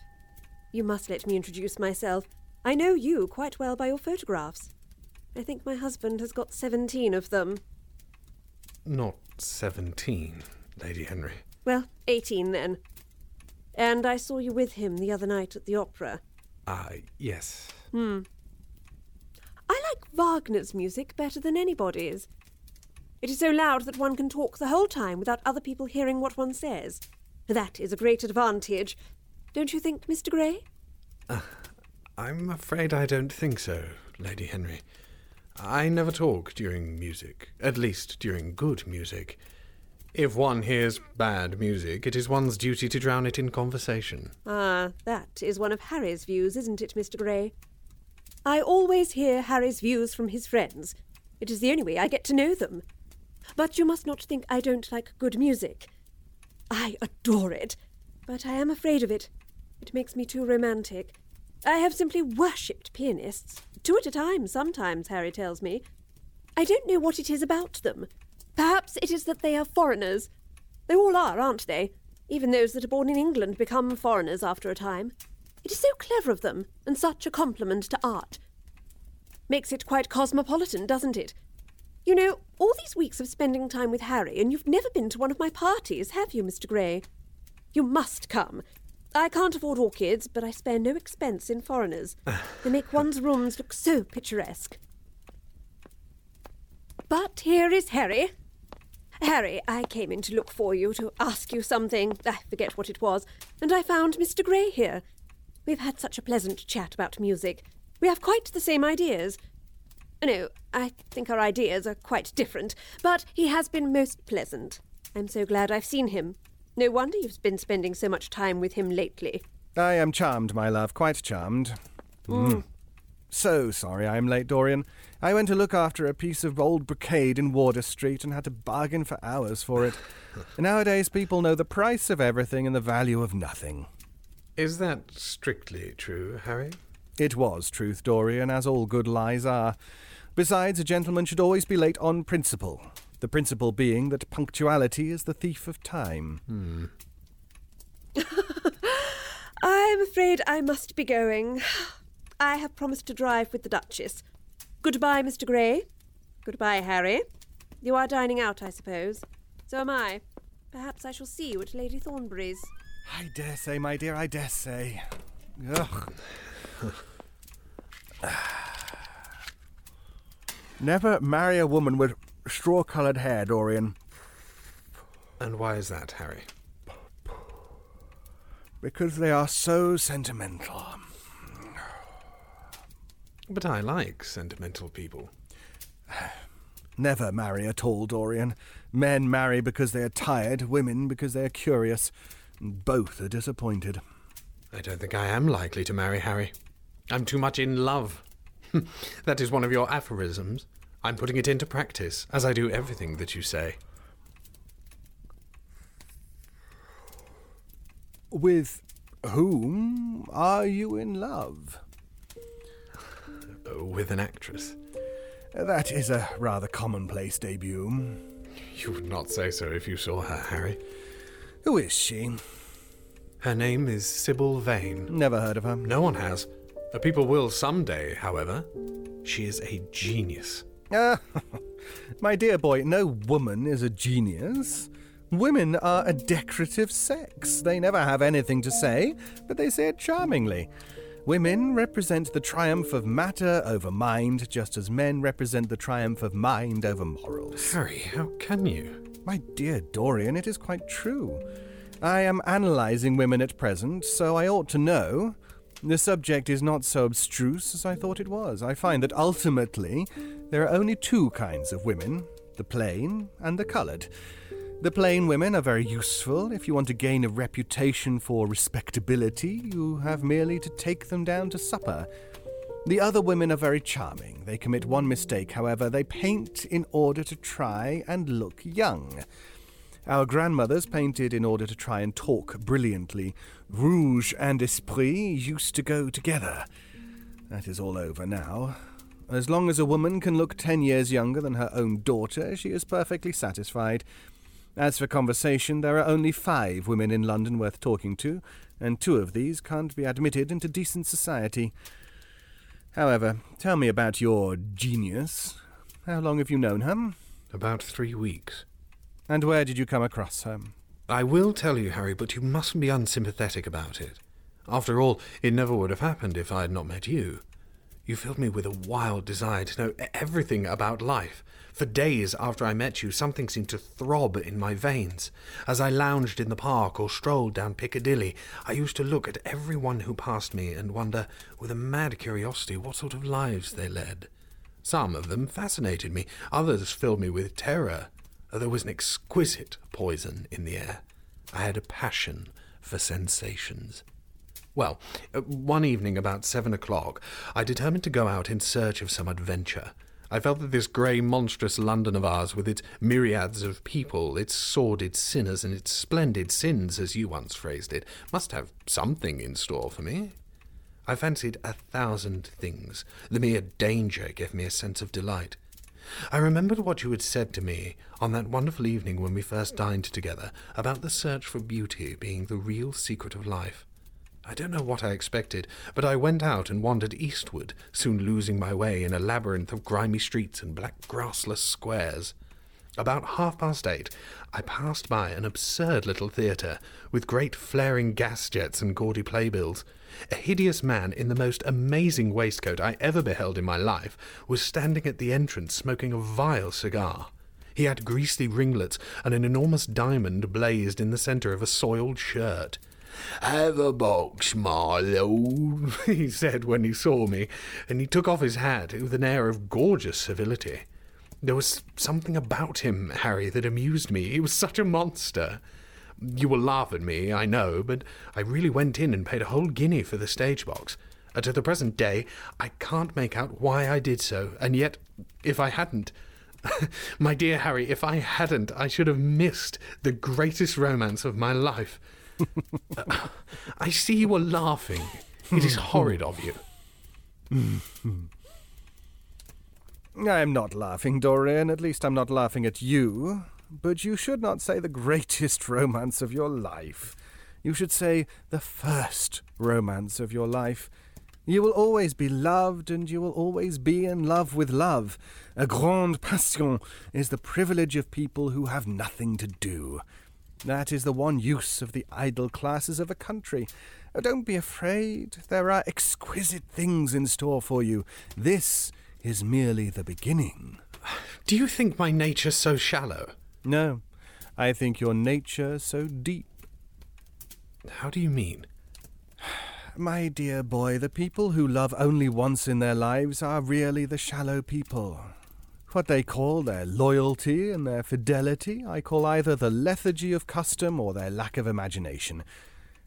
You must let me introduce myself. I know you quite well by your photographs. I think my husband has got seventeen of them. Not seventeen, Lady Henry. Well, eighteen then. And I saw you with him the other night at the opera. Ah, yes. I like Wagner's music better than anybody's. It is so loud that one can talk the whole time without other people hearing what one says. That is a great advantage. Don't you think, Mr. Gray? I'm afraid I don't think so, Lady Henry. I never talk during music, at least during good music. If one hears bad music, it is one's duty to drown it in conversation. Ah, that is one of Harry's views, isn't it, Mr. Gray? I always hear Harry's views from his friends. It is the only way I get to know them. But you must not think I don't like good music. I adore it, but I am afraid of it. It makes me too romantic. I have simply worshipped pianists, two at a time sometimes, Harry tells me. I don't know what it is about them. Perhaps it is that they are foreigners. They all are, aren't they? Even those that are born in England become foreigners after a time. It is so clever of them, and such a compliment to art. Makes it quite cosmopolitan, doesn't it? You know, all these weeks of spending time with Harry, and you've never been to one of my parties, have you, Mr. Gray? You must come. I can't afford orchids, but I spare no expense in foreigners. they make one's rooms look so picturesque. But here is Harry. Harry, I came in to look for you, to ask you something. I forget what it was. And I found Mr. Gray here. We've had such a pleasant chat about music. We have quite the same ideas. No, I think our ideas are quite different, but he has been most pleasant. I'm so glad I've seen him. No wonder you've been spending so much time with him lately. I am charmed, my love, quite charmed. Mm. So sorry I'm late, Dorian. I went to look after a piece of old brocade in Wardour Street and had to bargain for hours for it. Nowadays, people know the price of everything and the value of nothing. Is that strictly true, Harry? It was truth, Dorian, as all good lies are. Besides, a gentleman should always be late on principle. The principle being that punctuality is the thief of time. Hmm. I'm afraid I must be going. I have promised to drive with the Duchess. Goodbye, Mr. Gray. Goodbye, Harry. You are dining out, I suppose. So am I. Perhaps I shall see you at Lady Thornbury's. I dare say, my dear, I dare say. Ugh. Never marry a woman with straw coloured hair, Dorian, And why is that, Harry? because they are so sentimental. But I like sentimental people. Never marry at all, Dorian. Men marry because they are tired, women because they are curious. and Both are disappointed. I don't think I am likely to marry Harry. I'm too much in love. that is one of your aphorisms. I'm putting it into practice, as I do everything that you say. With whom are you in love? With an actress. That is a rather commonplace debut. You would not say so if you saw her, Harry. Who is she? Her name is Sybil Vane. Never heard of her. No one has. Uh, People will someday, however. She is a genius. Ah, my dear boy, no woman is a genius. Women are a decorative sex. They never have anything to say, but they say it charmingly. Women represent the triumph of matter over mind, just as men represent the triumph of mind over morals. Harry, how can you? My dear Dorian, it is quite true. I am analysing women at present, so I ought to know. The subject is not so abstruse as I thought it was. I find that ultimately there are only two kinds of women the plain and the coloured. The plain women are very useful. If you want to gain a reputation for respectability, you have merely to take them down to supper. The other women are very charming. They commit one mistake, however. They paint in order to try and look young. Our grandmothers painted in order to try and talk brilliantly. Rouge and esprit used to go together. That is all over now. As long as a woman can look ten years younger than her own daughter, she is perfectly satisfied. As for conversation, there are only five women in London worth talking to, and two of these can't be admitted into decent society. However, tell me about your genius. How long have you known her? About three weeks. And where did you come across her? I will tell you, Harry, but you mustn't be unsympathetic about it. After all, it never would have happened if I had not met you. You filled me with a wild desire to know everything about life. For days after I met you, something seemed to throb in my veins. As I lounged in the park or strolled down Piccadilly, I used to look at everyone who passed me and wonder, with a mad curiosity, what sort of lives they led. Some of them fascinated me, others filled me with terror. There was an exquisite poison in the air. I had a passion for sensations. Well, uh, one evening about seven o'clock, I determined to go out in search of some adventure. I felt that this grey, monstrous London of ours, with its myriads of people, its sordid sinners, and its splendid sins, as you once phrased it, must have something in store for me. I fancied a thousand things. The mere danger gave me a sense of delight. I remembered what you had said to me on that wonderful evening when we first dined together about the search for beauty being the real secret of life. I don't know what I expected, but I went out and wandered eastward, soon losing my way in a labyrinth of grimy streets and black grassless squares. About half past eight, I passed by an absurd little theatre with great flaring gas jets and gaudy playbills. A hideous man in the most amazing waistcoat I ever beheld in my life was standing at the entrance smoking a vile cigar. He had greasy ringlets, and an enormous diamond blazed in the centre of a soiled shirt. Have a box, my lord, he said when he saw me, and he took off his hat with an air of gorgeous civility. There was something about him, Harry, that amused me. He was such a monster. You will laugh at me, I know, but I really went in and paid a whole guinea for the stage box. And to the present day, I can't make out why I did so, and yet, if I hadn't, my dear Harry, if I hadn't, I should have missed the greatest romance of my life. I see you are laughing. It is horrid of you. I am not laughing, Dorian. At least I'm not laughing at you. But you should not say the greatest romance of your life. You should say the first romance of your life. You will always be loved, and you will always be in love with love. A grande passion is the privilege of people who have nothing to do. That is the one use of the idle classes of a country. Oh, Don't be afraid. There are exquisite things in store for you. This is merely the beginning. Do you think my nature so shallow? No, I think your nature so deep. How do you mean? My dear boy, the people who love only once in their lives are really the shallow people. What they call their loyalty and their fidelity, I call either the lethargy of custom or their lack of imagination.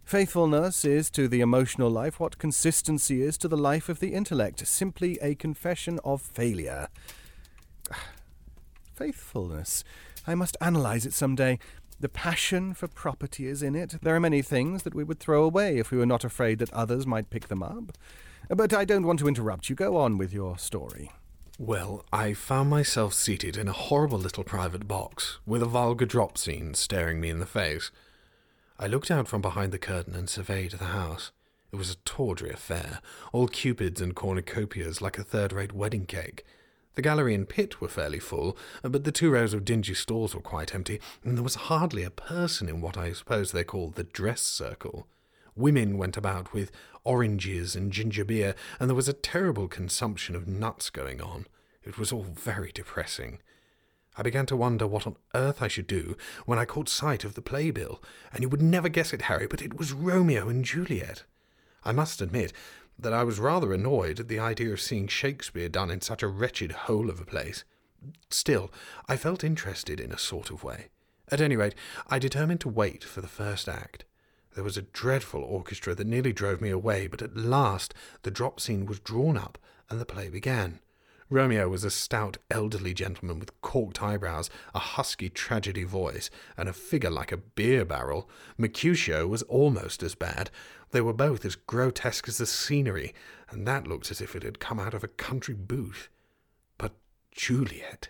Faithfulness is to the emotional life what consistency is to the life of the intellect, simply a confession of failure. Faithfulness. I must analyze it some day. The passion for property is in it. There are many things that we would throw away if we were not afraid that others might pick them up. But I don't want to interrupt you. Go on with your story. Well, I found myself seated in a horrible little private box, with a vulgar drop scene staring me in the face. I looked out from behind the curtain and surveyed the house. It was a tawdry affair, all cupids and cornucopias like a third rate wedding cake. The gallery and pit were fairly full, but the two rows of dingy stalls were quite empty, and there was hardly a person in what I suppose they call the dress circle. Women went about with oranges and ginger beer, and there was a terrible consumption of nuts going on. It was all very depressing. I began to wonder what on earth I should do when I caught sight of the playbill, and you would never guess it, Harry, but it was Romeo and Juliet. I must admit that I was rather annoyed at the idea of seeing Shakespeare done in such a wretched hole of a place. Still, I felt interested in a sort of way. At any rate, I determined to wait for the first act. There was a dreadful orchestra that nearly drove me away, but at last the drop scene was drawn up and the play began. Romeo was a stout, elderly gentleman with corked eyebrows, a husky tragedy voice, and a figure like a beer barrel. Mercutio was almost as bad. They were both as grotesque as the scenery, and that looked as if it had come out of a country booth. But Juliet.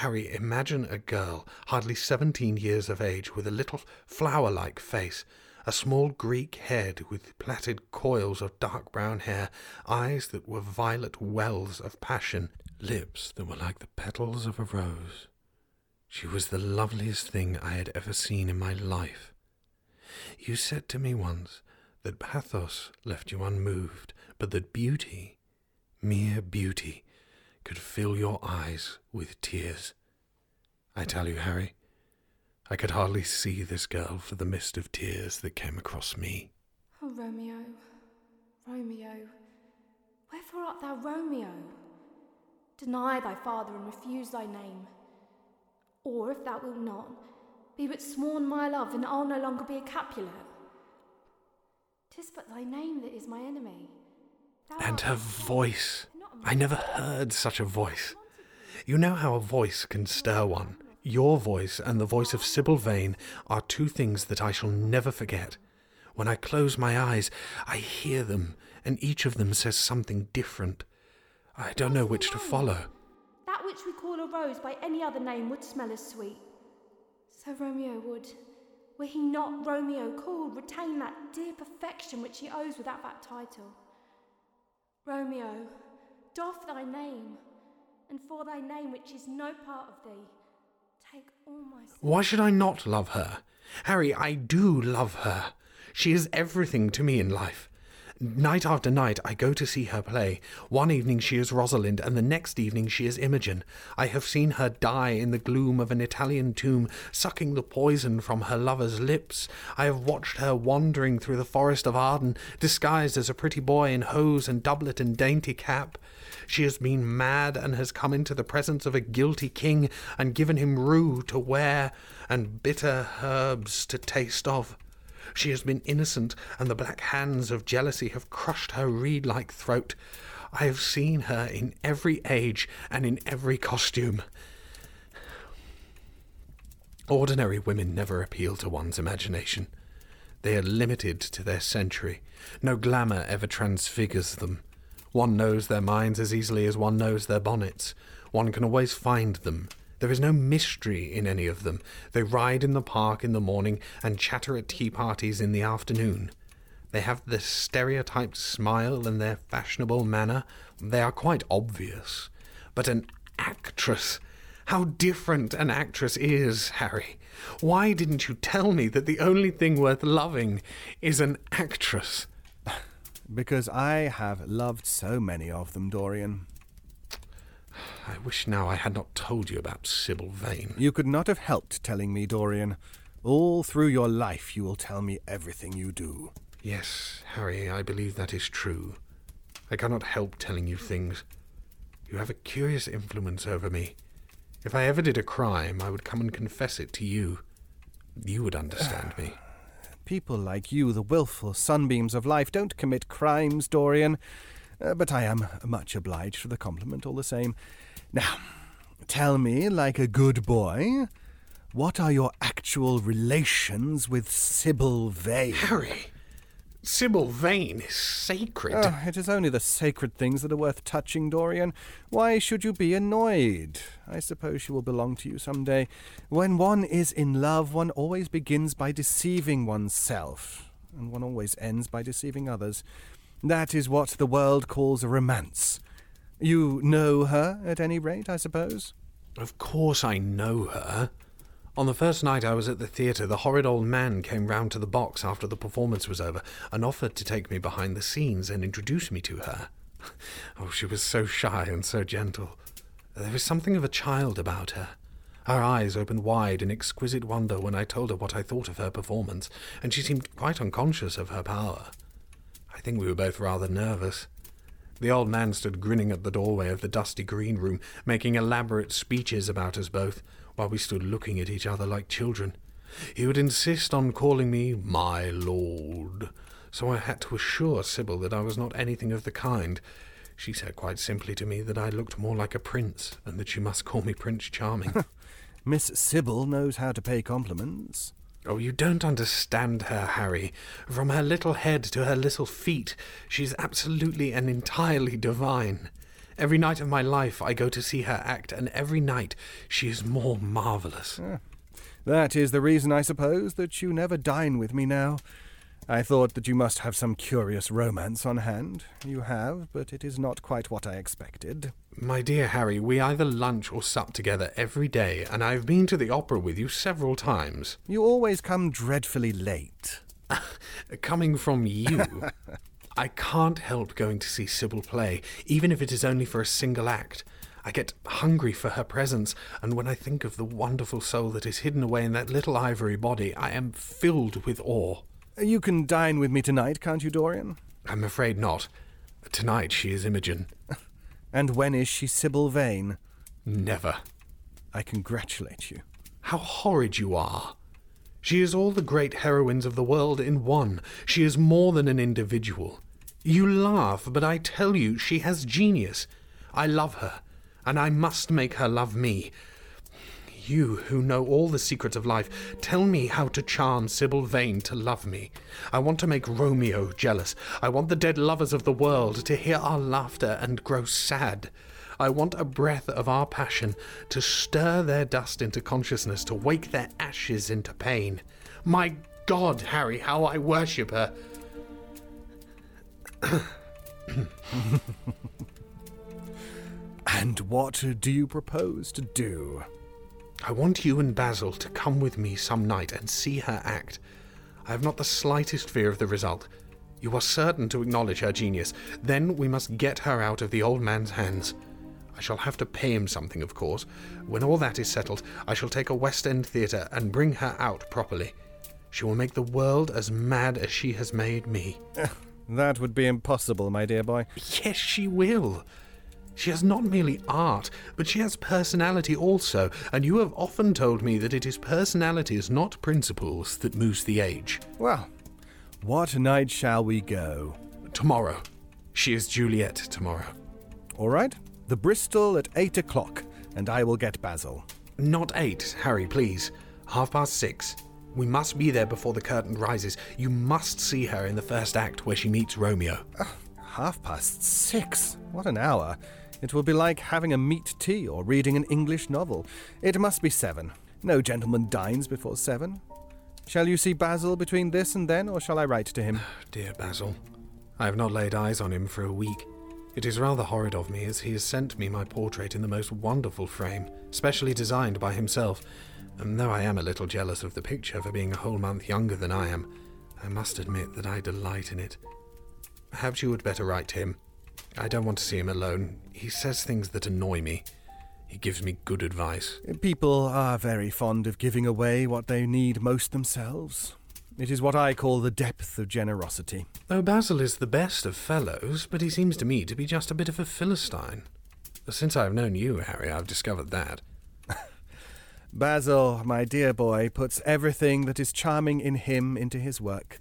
Harry, imagine a girl, hardly seventeen years of age, with a little flower like face, a small Greek head with plaited coils of dark brown hair, eyes that were violet wells of passion, lips that were like the petals of a rose. She was the loveliest thing I had ever seen in my life. You said to me once that pathos left you unmoved, but that beauty, mere beauty, could fill your eyes with tears. I tell you, Harry, I could hardly see this girl for the mist of tears that came across me. Oh, Romeo, Romeo, wherefore art thou Romeo? Deny thy father and refuse thy name. Or, if thou wilt not, be but sworn my love, and I'll no longer be a Capulet. Tis but thy name that is my enemy. Thou And her voice. I never heard such a voice. You know how a voice can stir one. Your voice and the voice of Sybil Vane are two things that I shall never forget. When I close my eyes, I hear them, and each of them says something different. I don't know which to follow. That which we call a rose by any other name would smell as sweet. So Romeo would, were he not Romeo called, retain that dear perfection which he owes without that title. Romeo, doff thy name, and for thy name which is no part of thee, take all my sin. Why should I not love her? Harry, I do love her. She is everything to me in life. Night after night, I go to see her play. One evening she is Rosalind, and the next evening she is Imogen. I have seen her die in the gloom of an Italian tomb, sucking the poison from her lover's lips. I have watched her wandering through the forest of Arden, disguised as a pretty boy in hose and doublet and dainty cap. She has been mad and has come into the presence of a guilty king and given him rue to wear and bitter herbs to taste of. She has been innocent, and the black hands of jealousy have crushed her reed like throat. I have seen her in every age and in every costume. Ordinary women never appeal to one's imagination. They are limited to their century. No glamour ever transfigures them. One knows their minds as easily as one knows their bonnets. One can always find them. There is no mystery in any of them. They ride in the park in the morning and chatter at tea parties in the afternoon. They have the stereotyped smile and their fashionable manner. They are quite obvious. But an actress. How different an actress is, Harry. Why didn't you tell me that the only thing worth loving is an actress? Because I have loved so many of them, Dorian. I wish now I had not told you about Sybil Vane. You could not have helped telling me, Dorian. All through your life, you will tell me everything you do. Yes, Harry, I believe that is true. I cannot help telling you things. You have a curious influence over me. If I ever did a crime, I would come and confess it to you. You would understand me. People like you, the wilful sunbeams of life, don't commit crimes, Dorian. Uh, but I am much obliged for the compliment all the same. Now, tell me, like a good boy, what are your actual relations with Sybil Vane? Harry, Sybil Vane is sacred. Oh, it is only the sacred things that are worth touching, Dorian. Why should you be annoyed? I suppose she will belong to you some day. When one is in love, one always begins by deceiving oneself, and one always ends by deceiving others. That is what the world calls a romance. You know her, at any rate, I suppose? Of course I know her. On the first night I was at the theatre, the horrid old man came round to the box after the performance was over and offered to take me behind the scenes and introduce me to her. Oh, she was so shy and so gentle. There was something of a child about her. Her eyes opened wide in exquisite wonder when I told her what I thought of her performance, and she seemed quite unconscious of her power. I think we were both rather nervous. The old man stood grinning at the doorway of the dusty green room, making elaborate speeches about us both, while we stood looking at each other like children. He would insist on calling me my lord, so I had to assure Sybil that I was not anything of the kind. She said quite simply to me that I looked more like a prince, and that she must call me Prince Charming. Miss Sybil knows how to pay compliments. Oh, you don't understand her, Harry. From her little head to her little feet, she's absolutely and entirely divine. Every night of my life I go to see her act, and every night she is more marvellous. Ah, that is the reason, I suppose, that you never dine with me now. I thought that you must have some curious romance on hand. You have, but it is not quite what I expected. My dear Harry, we either lunch or sup together every day, and I have been to the opera with you several times. You always come dreadfully late. Coming from you, I can't help going to see Sybil play, even if it is only for a single act. I get hungry for her presence, and when I think of the wonderful soul that is hidden away in that little ivory body, I am filled with awe. You can dine with me tonight, can't you, Dorian? I'm afraid not. Tonight she is Imogen. And when is she Sybil Vane? Never. I congratulate you. How horrid you are. She is all the great heroines of the world in one. She is more than an individual. You laugh, but I tell you, she has genius. I love her, and I must make her love me. You, who know all the secrets of life, tell me how to charm Sybil Vane to love me. I want to make Romeo jealous. I want the dead lovers of the world to hear our laughter and grow sad. I want a breath of our passion to stir their dust into consciousness, to wake their ashes into pain. My God, Harry, how I worship her! And what do you propose to do? I want you and Basil to come with me some night and see her act. I have not the slightest fear of the result. You are certain to acknowledge her genius. Then we must get her out of the old man's hands. I shall have to pay him something, of course. When all that is settled, I shall take a West End theatre and bring her out properly. She will make the world as mad as she has made me. That would be impossible, my dear boy. Yes, she will. She has not merely art, but she has personality also, and you have often told me that it is personalities, not principles, that moves the age. Well, what night shall we go? Tomorrow. She is Juliet tomorrow. All right, the Bristol at eight o'clock, and I will get Basil. Not eight, Harry, please. Half past six. We must be there before the curtain rises. You must see her in the first act where she meets Romeo. Half past six? What an hour. It will be like having a meat tea or reading an English novel. It must be seven. No gentleman dines before seven. Shall you see Basil between this and then, or shall I write to him? Dear Basil, I have not laid eyes on him for a week. It is rather horrid of me, as he has sent me my portrait in the most wonderful frame, specially designed by himself. And though I am a little jealous of the picture for being a whole month younger than I am, I must admit that I delight in it. Perhaps you would better write to him. I don't want to see him alone. He says things that annoy me. He gives me good advice. People are very fond of giving away what they need most themselves. It is what I call the depth of generosity. Oh, Basil is the best of fellows, but he seems to me to be just a bit of a Philistine. Since I have known you, Harry, I've discovered that. Basil, my dear boy, puts everything that is charming in him into his work.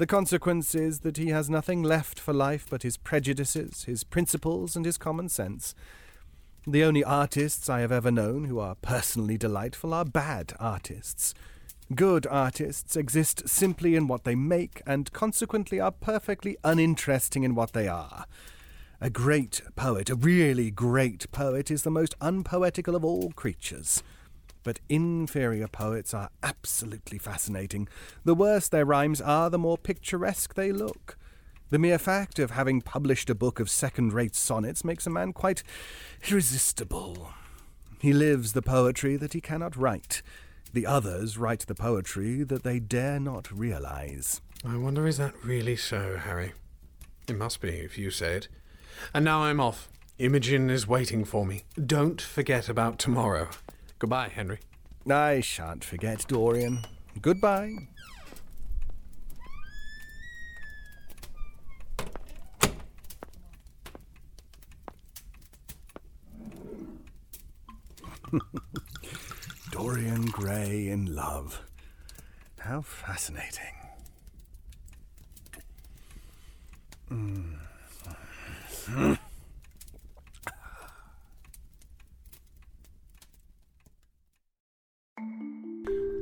The consequence is that he has nothing left for life but his prejudices, his principles, and his common sense. The only artists I have ever known who are personally delightful are bad artists. Good artists exist simply in what they make, and consequently are perfectly uninteresting in what they are. A great poet, a really great poet, is the most unpoetical of all creatures. But inferior poets are absolutely fascinating. The worse their rhymes are, the more picturesque they look. The mere fact of having published a book of second rate sonnets makes a man quite irresistible. He lives the poetry that he cannot write. The others write the poetry that they dare not realize. I wonder is that really so, Harry? It must be, if you say it. And now I'm off. Imogen is waiting for me. Don't forget about tomorrow. Goodbye, Henry. I shan't forget, Dorian. Goodbye. Dorian Gray in love. How fascinating. Mm.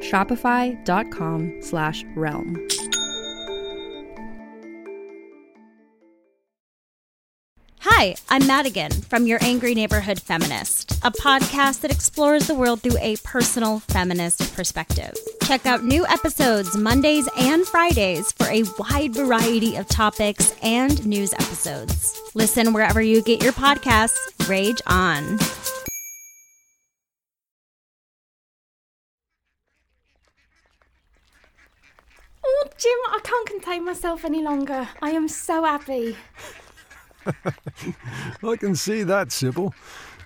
Shopify.com slash realm. Hi, I'm Madigan from Your Angry Neighborhood Feminist, a podcast that explores the world through a personal feminist perspective. Check out new episodes Mondays and Fridays for a wide variety of topics and news episodes. Listen wherever you get your podcasts. Rage on. Oh, Jim, I can't contain myself any longer. I am so happy. I can see that, Sybil.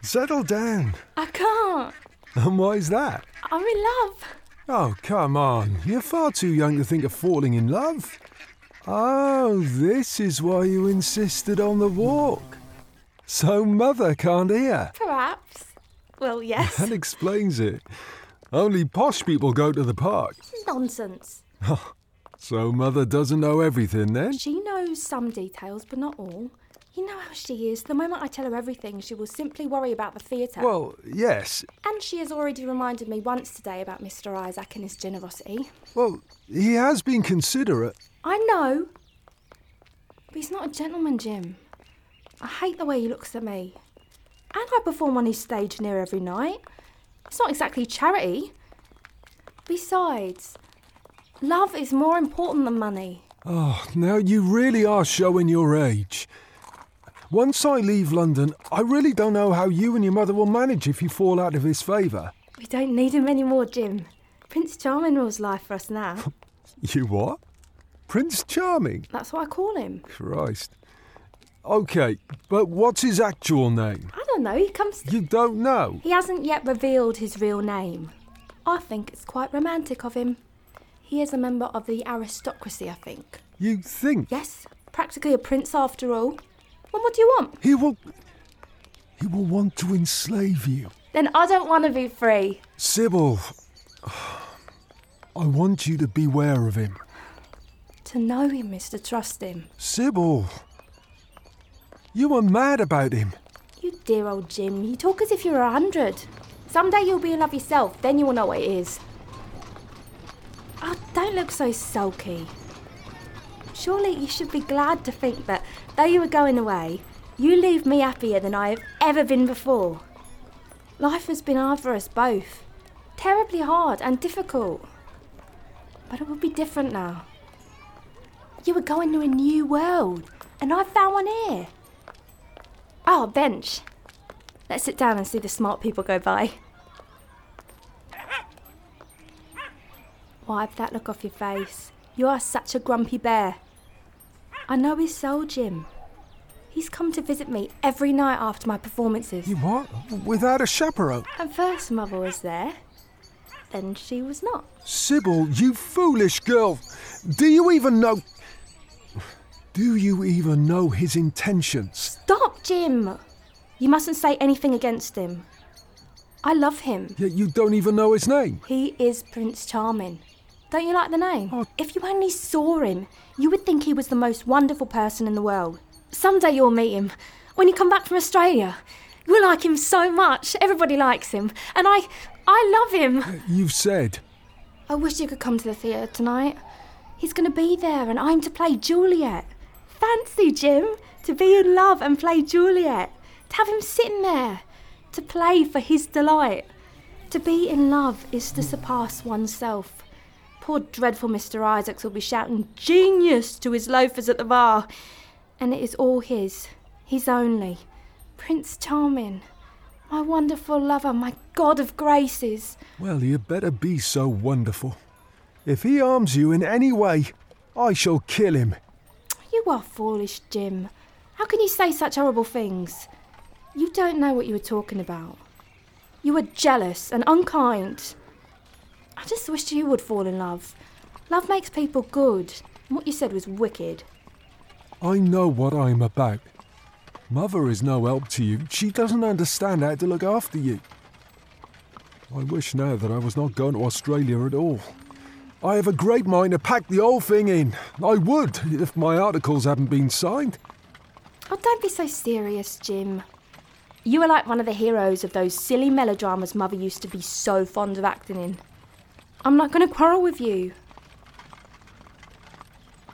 Settle down. I can't. And why's that? I'm in love. Oh, come on. You're far too young to think of falling in love. Oh, this is why you insisted on the walk. So Mother can't hear. Perhaps. Well, yes. That explains it. Only posh people go to the park. Nonsense. So Mother doesn't know everything then? She knows some details, but not all. You know how she is. The moment I tell her everything, she will simply worry about the theatre. Well, yes. And she has already reminded me once today about Mr. Isaac and his generosity. Well, he has been considerate. I know. But he's not a gentleman, Jim. I hate the way he looks at me. And I perform on his stage near every night. It's not exactly charity. Besides, love is more important than money. Oh, now you really are showing your age. Once I leave London, I really don't know how you and your mother will manage if you fall out of his favour. We don't need him anymore, Jim. Prince Charming rules life for us now. You what? Prince Charming? That's what I call him. Christ. Okay, but what's his actual name? I don't know. He comes. You don't know? He hasn't yet revealed his real name. I think it's quite romantic of him. He is a member of the aristocracy, I think. You think? Yes, practically a prince after all. Well, what do you want? He will. He will want to enslave you. Then I don't want to be free. Sybil, I want you to beware of him. To know him is to trust him. Sybil, you are mad about him. You dear old Jim, you talk as if you're a hundred. Someday you'll be in love yourself, then you will know what it is. Oh, don't look so sulky. Surely you should be glad to think that, though you were going away, you leave me happier than I have ever been before. Life has been hard for us both. Terribly hard and difficult. But it will be different now. You were going to a new world, and I found one here. Oh, bench. Let's sit down and see the smart people go by. Wipe that look off your face. You are such a grumpy bear. I know his soul, Jim. He's come to visit me every night after my performances. You what? Without a chaperone? At first, Mother was there. Then she was not. Sybil, you foolish girl. Do you even know. Do you even know his intentions? Stop, Jim! You mustn't say anything against him. I love him. Yet you don't even know his name. He is Prince Charming. Don't you like the name? Oh. If you only saw him, you would think he was the most wonderful person in the world. Someday you'll meet him. When you come back from Australia, you'll like him so much. Everybody likes him. And I I love him. Uh, you've said. I wish you could come to the theatre tonight. He's going to be there and I'm to play Juliet. Fancy, Jim, to be in love and play Juliet. To have him sitting there, to play for his delight. To be in love is to surpass oneself. Poor dreadful Mr. Isaacs will be shouting genius to his loafers at the bar. And it is all his, his only. Prince Charming, my wonderful lover, my god of graces. Well, you better be so wonderful. If he harms you in any way, I shall kill him. You are foolish, Jim. How can you say such horrible things? You don't know what you are talking about. You are jealous and unkind. I just wished you would fall in love. Love makes people good. And what you said was wicked. I know what I'm about. Mother is no help to you. She doesn't understand how to look after you. I wish now that I was not going to Australia at all. I have a great mind to pack the whole thing in. I would, if my articles hadn't been signed. Oh, don't be so serious, Jim. You are like one of the heroes of those silly melodramas Mother used to be so fond of acting in. I'm not going to quarrel with you.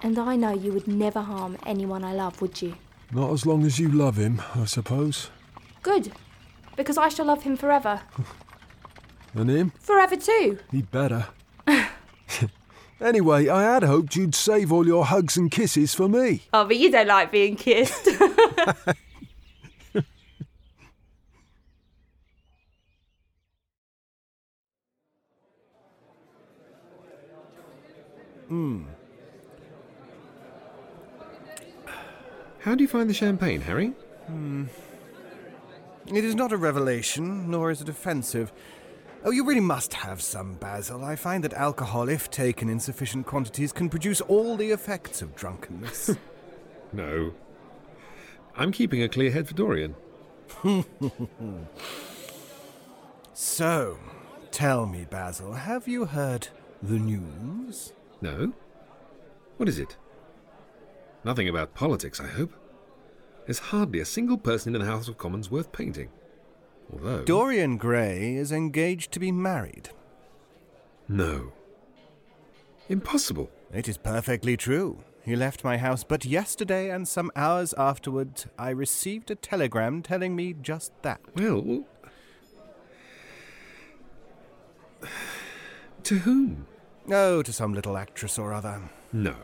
And I know you would never harm anyone I love, would you? Not as long as you love him, I suppose. Good, because I shall love him forever. And him? Forever too. He'd better. anyway, I had hoped you'd save all your hugs and kisses for me. Oh, but you don't like being kissed. Hmm. How do you find the champagne, Harry? Hmm. It is not a revelation, nor is it offensive. Oh, you really must have some, Basil. I find that alcohol, if taken in sufficient quantities, can produce all the effects of drunkenness. No. I'm keeping a clear head for Dorian. so, tell me, Basil, have you heard the news? No? What is it? Nothing about politics, I hope. There's hardly a single person in the House of Commons worth painting. Although. Dorian Gray is engaged to be married. No. Impossible. It is perfectly true. He left my house but yesterday, and some hours afterward, I received a telegram telling me just that. Well, well to whom? Oh, to some little actress or other. No.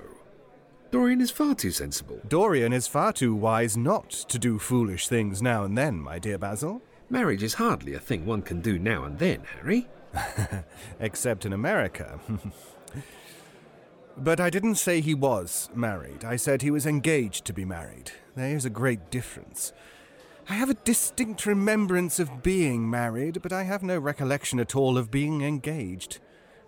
Dorian is far too sensible. Dorian is far too wise not to do foolish things now and then, my dear Basil. Marriage is hardly a thing one can do now and then, Harry. Except in America. but I didn't say he was married. I said he was engaged to be married. There is a great difference. I have a distinct remembrance of being married, but I have no recollection at all of being engaged.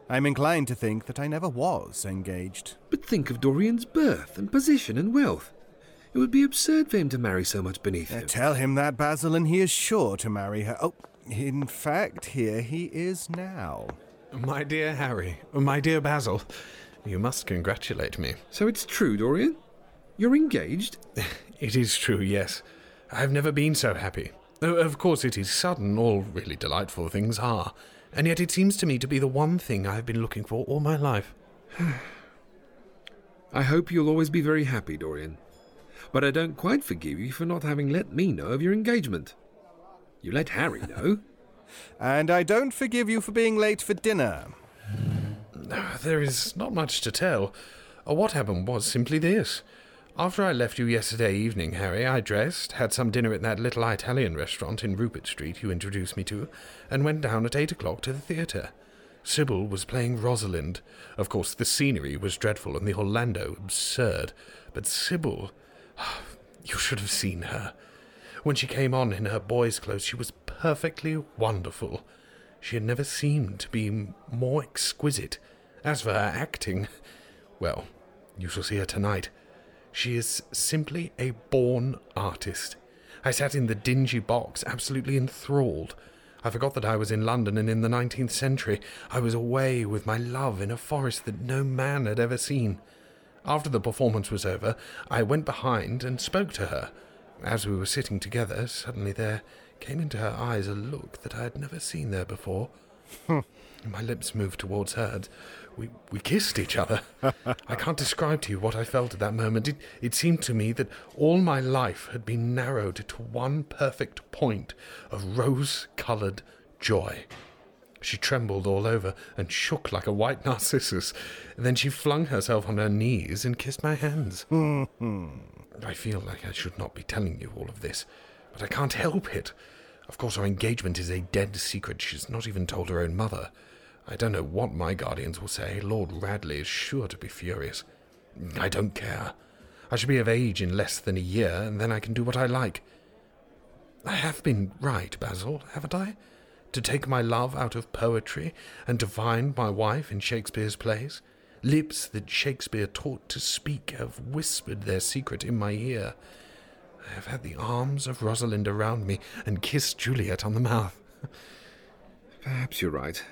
I'm inclined to think that I never was engaged. But think of Dorian's birth and position and wealth. It would be absurd for him to marry so much beneath Uh, him. tell him that, Basil, and he is sure to marry her. Oh, in fact, here he is now. My dear Harry, my dear Basil, you must congratulate me. So it's true, Dorian? You're engaged? It is true, yes. I've never been so happy. Of course, it is sudden, all really delightful things are, and yet it seems to me to be the one thing I've been looking for all my life. I hope you'll always be very happy, Dorian. But I don't quite forgive you for not having let me know of your engagement. You let Harry know. And I don't forgive you for being late for dinner. There is not much to tell. Uh, What happened was simply this. After I left you yesterday evening, Harry, I dressed, had some dinner at that little Italian restaurant in Rupert Street you introduced me to, and went down at eight o'clock to the theatre. Sybil was playing Rosalind. Of course, the scenery was dreadful and the Orlando absurd, but Sybil, you should have seen her. When she came on in her boy's clothes, she was perfectly wonderful. She had never seemed to be more exquisite. As for her acting, well, you shall see her tonight. She is simply a born artist. I sat in the dingy box, absolutely enthralled. I forgot that I was in London and in the 19th century. I was away with my love in a forest that no man had ever seen. After the performance was over, I went behind and spoke to her. As we were sitting together, suddenly there came into her eyes a look that I had never seen there before. Hmm. My lips moved towards hers. We, we kissed each other. I can't describe to you what I felt at that moment. It, it seemed to me that all my life had been narrowed to one perfect point of rose coloured joy. She trembled all over and shook like a white narcissus. Then she flung herself on her knees and kissed my hands. Mm-hmm. I feel like I should not be telling you all of this, but I can't help it. Of course, our engagement is a dead secret. She's not even told her own mother. I don't know what my guardians will say. Lord Radley is sure to be furious. I don't care. I shall be of age in less than a year, and then I can do what I like. I have been right, Basil, haven't I? To take my love out of poetry and to find my wife in Shakespeare's plays? Lips that Shakespeare taught to speak have whispered their secret in my ear. I have had the arms of Rosalind around me and kissed Juliet on the mouth. Perhaps you're right.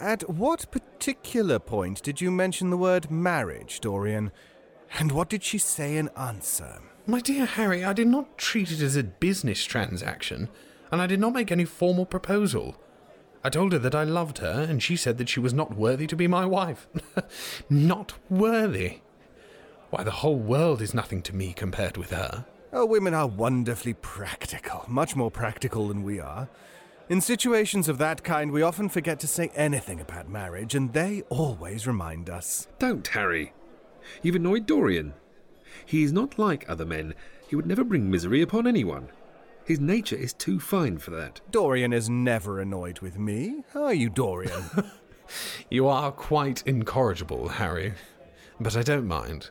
At what particular point did you mention the word marriage, Dorian? And what did she say in answer? My dear Harry, I did not treat it as a business transaction, and I did not make any formal proposal. I told her that I loved her, and she said that she was not worthy to be my wife. not worthy. Why, the whole world is nothing to me compared with her. Oh, women are wonderfully practical, much more practical than we are. In situations of that kind, we often forget to say anything about marriage, and they always remind us. Don't, Harry. You've annoyed Dorian. He is not like other men. He would never bring misery upon anyone. His nature is too fine for that. Dorian is never annoyed with me. How are you, Dorian? You are quite incorrigible, Harry, but I don't mind.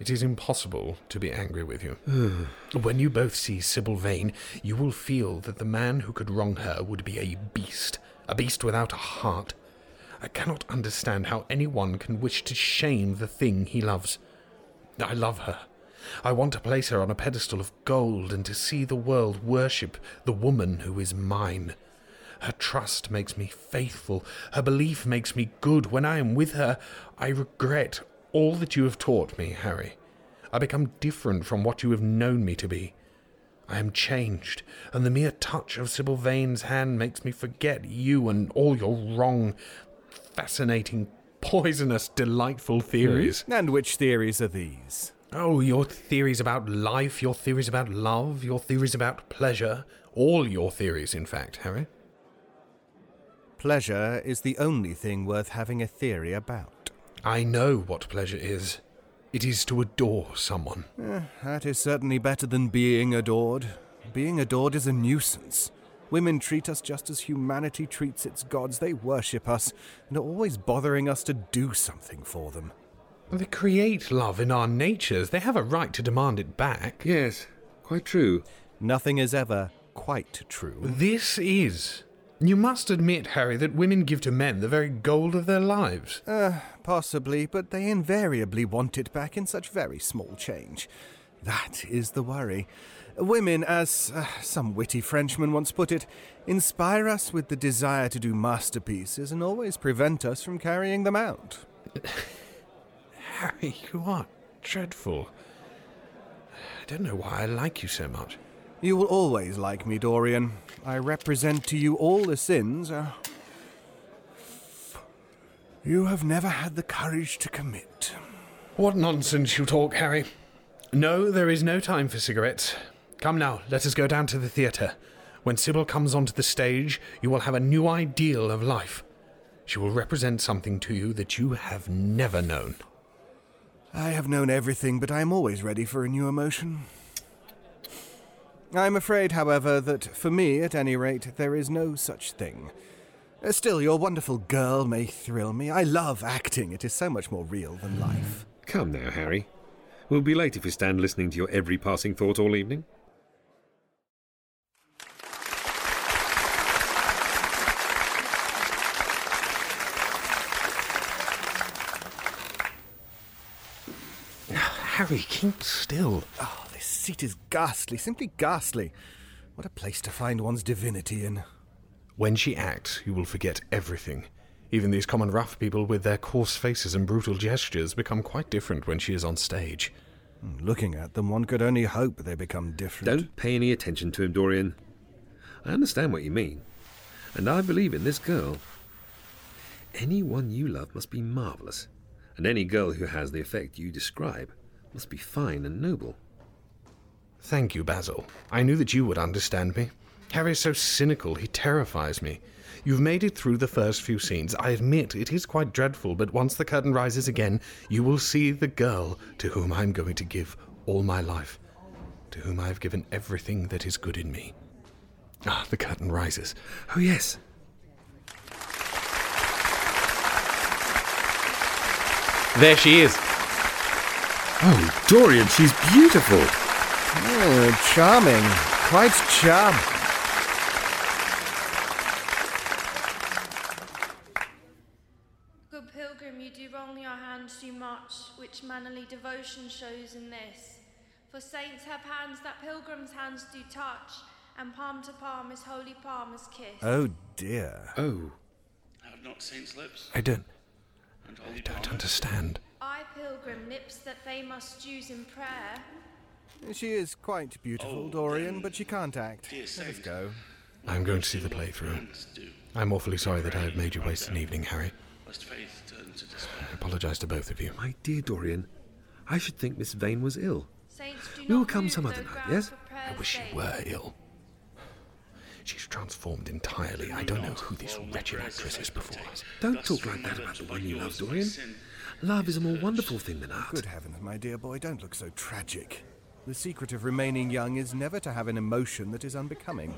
It is impossible to be angry with you. Hmm. when you both see Sybil Vane, you will feel that the man who could wrong her would be a beast, a beast without a heart. I cannot understand how anyone can wish to shame the thing he loves. I love her. I want to place her on a pedestal of gold and to see the world worship the woman who is mine. Her trust makes me faithful. Her belief makes me good. When I am with her, I regret all that you have taught me, Harry. I become different from what you have known me to be. I am changed, and the mere touch of Sybil Vane's hand makes me forget you and all your wrong, fascinating, poisonous, delightful theories. Hmm? and which theories are these? Oh, your theories about life, your theories about love, your theories about pleasure. All your theories, in fact, Harry. Pleasure is the only thing worth having a theory about. I know what pleasure is. It is to adore someone. Eh, that is certainly better than being adored. Being adored is a nuisance. Women treat us just as humanity treats its gods. They worship us and are always bothering us to do something for them. They create love in our natures. They have a right to demand it back. Yes, quite true. Nothing is ever quite true. This is. You must admit, Harry, that women give to men the very gold of their lives. Uh, possibly, but they invariably want it back in such very small change. That is the worry. Women, as uh, some witty Frenchman once put it, inspire us with the desire to do masterpieces and always prevent us from carrying them out. Harry, you are dreadful. I don't know why I like you so much. You will always like me, Dorian. I represent to you all the sins uh, you have never had the courage to commit. What nonsense you talk, Harry. No, there is no time for cigarettes. Come now, let us go down to the theatre. When Sybil comes onto the stage, you will have a new ideal of life. She will represent something to you that you have never known. I have known everything, but I am always ready for a new emotion. I'm afraid, however, that for me, at any rate, there is no such thing. Uh, Still, your wonderful girl may thrill me. I love acting. It is so much more real than life. Come now, Harry. We'll be late if we stand listening to your every passing thought all evening. Harry, keep still. Oh, this seat is ghastly, simply ghastly. What a place to find one's divinity in. When she acts, you will forget everything. Even these common rough people with their coarse faces and brutal gestures become quite different when she is on stage. Hmm, Looking at them, one could only hope they become different. Don't pay any attention to him, Dorian. I understand what you mean, and I believe in this girl. Anyone you love must be marvellous, and any girl who has the effect you describe must be fine and noble. Thank you, Basil. I knew that you would understand me. Harry is so cynical, he terrifies me. You've made it through the first few scenes. I admit it is quite dreadful, but once the curtain rises again, you will see the girl to whom I'm going to give all my life, to whom I have given everything that is good in me. Ah, the curtain rises. Oh, yes. There she is. Oh, Dorian, she's beautiful. Oh, charming. Quite charm. Good pilgrim, you do wrong your hands too much, which mannerly devotion shows in this. For saints have hands that pilgrims' hands do touch, and palm to palm is holy palmer's kiss. Oh, dear. Oh, I Have not saints' lips I don't. and I don't palm? understand. I pilgrim lips that they must use in prayer. She is quite beautiful, Oh, Dorian, but she can't act. Let us go. I'm going to see the play through. I'm awfully sorry that I have made you waste an evening, Harry. lest faith turn to despair. I apologize to both of you. my dear Dorian, I should think Miss Vane was ill. Saints do We will come some other night, yes? I wish she were ill. She's transformed entirely. I don't know who this wretched actress is before us. Don't talk like that about the one you love, Dorian. Love is a more wonderful thing than art. Good heavens, my dear boy, don't look so tragic. The secret of remaining young is never to have an emotion that is unbecoming.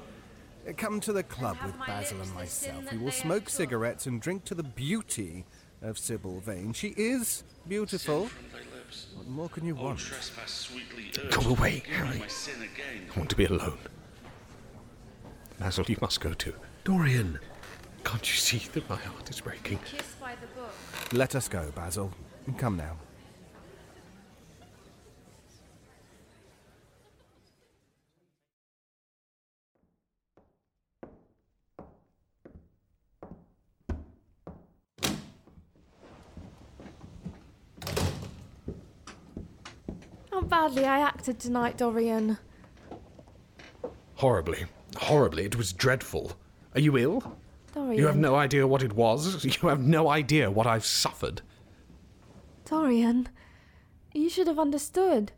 Come to the club with Basil and myself. We will smoke cigarettes and drink to the beauty of Sybil Vane. She is beautiful. From thy lips. What more can you want? trespass sweetly Go away, Harry. My sin again. I want to be alone. Basil, you must go too. Dorian, Can't you see that my heart is breaking? Kissed by the book. Let us go, Basil. Come now. How badly I acted tonight, Dorian. Horribly. Horribly. It was dreadful. Are you ill? Dorian. You have no idea what it was. You have no idea what I've suffered. Dorian, you should have understood.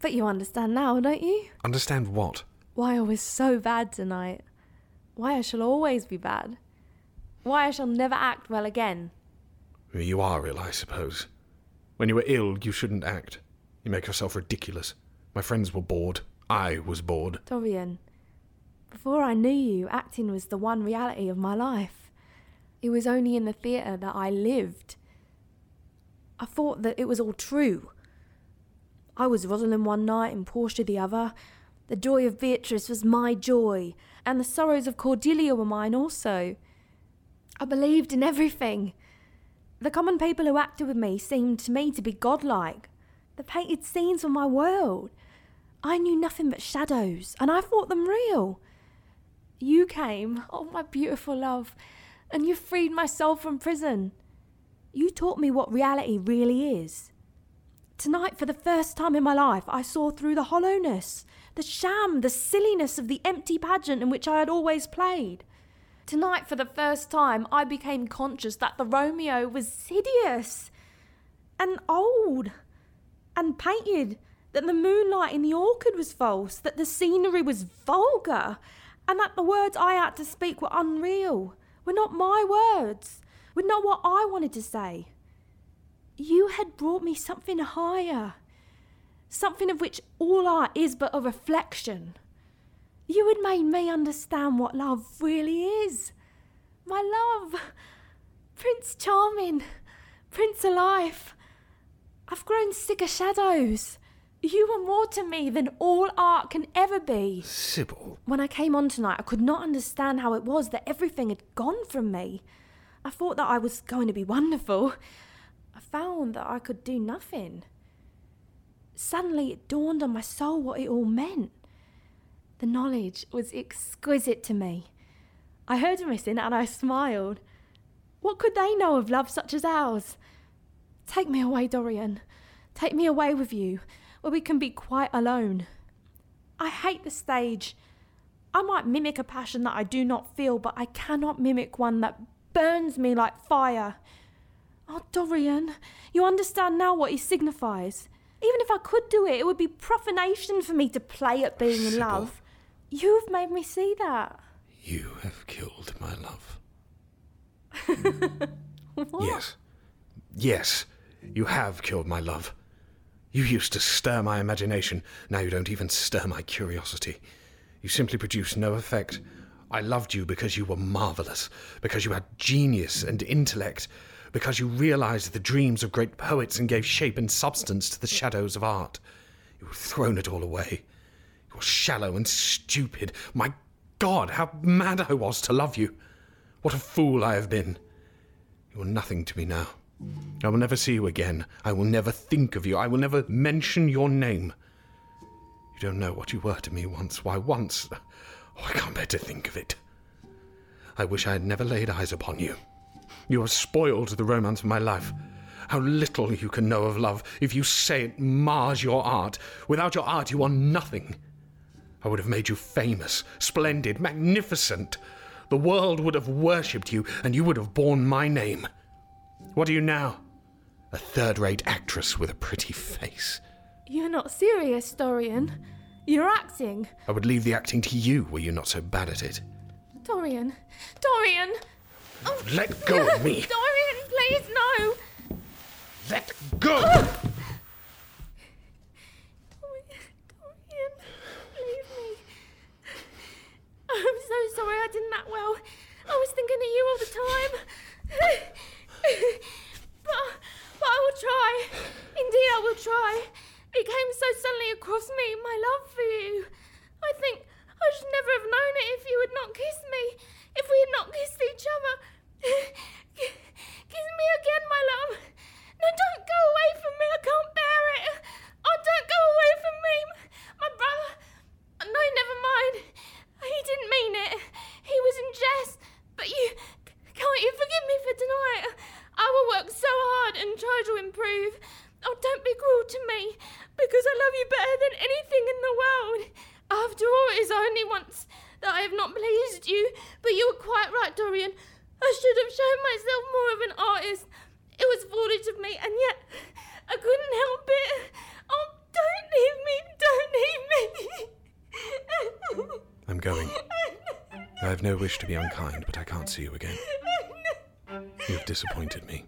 But you understand now, don't you? Understand what? Why I was so bad tonight. Why I shall always be bad. Why I shall never act well again. You are ill, I suppose. When you were ill, you shouldn't act. You make yourself ridiculous. My friends were bored. I was bored. Dorian, before I knew you, acting was the one reality of my life. It was only in the theatre that I lived. I thought that it was all true. I was Rosalind one night and Portia the other. The joy of Beatrice was my joy, and the sorrows of Cordelia were mine also. I believed in everything. The common people who acted with me seemed to me to be godlike. The painted scenes were my world. I knew nothing but shadows, and I thought them real. You came, oh my beautiful love, and you freed my soul from prison. You taught me what reality really is. Tonight, for the first time in my life, I saw through the hollowness, the sham, the silliness of the empty pageant in which I had always played. Tonight, for the first time, I became conscious that the Romeo was hideous and old and painted, that the moonlight in the orchard was false, that the scenery was vulgar, and that the words I had to speak were unreal, were not my words, were not what I wanted to say. You had brought me something higher, something of which all art is but a reflection. You had made me understand what love really is. My love, Prince Charming, Prince Alive. I've grown sick of shadows. You were more to me than all art can ever be. Sybil. When I came on tonight, I could not understand how it was that everything had gone from me. I thought that I was going to be wonderful. I found that I could do nothing. Suddenly it dawned on my soul what it all meant. The knowledge was exquisite to me. I heard him listen and I smiled. What could they know of love such as ours? Take me away, Dorian. Take me away with you, where we can be quite alone. I hate the stage. I might mimic a passion that I do not feel, but I cannot mimic one that burns me like fire. Oh, Dorian, you understand now what he signifies. Even if I could do it, it would be profanation for me to play at being in love. You've made me see that. You have killed my love. What? Yes. Yes, you have killed my love. You used to stir my imagination. Now you don't even stir my curiosity. You simply produce no effect. I loved you because you were marvelous, because you had genius and intellect, because you realized the dreams of great poets and gave shape and substance to the shadows of art. You have thrown it all away. You're shallow and stupid. My God, how mad I was to love you. What a fool I have been. You are nothing to me now. I will never see you again. I will never think of you. I will never mention your name. You don't know what you were to me once. Why, once. Oh, I can't bear to think of it. I wish I had never laid eyes upon you. You have spoiled the romance of my life. How little you can know of love if you say it mars your art. Without your art, you are nothing. I would have made you famous, splendid, magnificent. The world would have worshipped you, and you would have borne my name. What are you now? A third rate actress with a pretty face. You're not serious, Dorian. You're acting. I would leave the acting to you were you not so bad at it. Dorian. Dorian! Oh, Let go of me! Dorian, please, no! Let go! Dorian, leave me. I'm so sorry I didn't that well. I was thinking of you all the time. but, but I will try. Indeed, I will try. It came so suddenly across me, my love for you. I think I should never have known it if you had not kissed me, if we had not kissed each other. Kiss me again, my love. No, don't go away from me. I can't bear it. Oh, don't go away from me. My brother. No, never mind. He didn't mean it. He was in jest. But you. Can't you forgive me for tonight? I will work so hard and try to improve. Oh, don't be cruel to me, because I love you better than anything in the world. After all, it is only once that I have not pleased you, but you were quite right, Dorian. I should have shown myself more of an artist. It was foolish of me, and yet I couldn't help it. Oh, don't leave me! Don't leave me! I'm going. I have no wish to be unkind, but I can't see you again. You have disappointed me.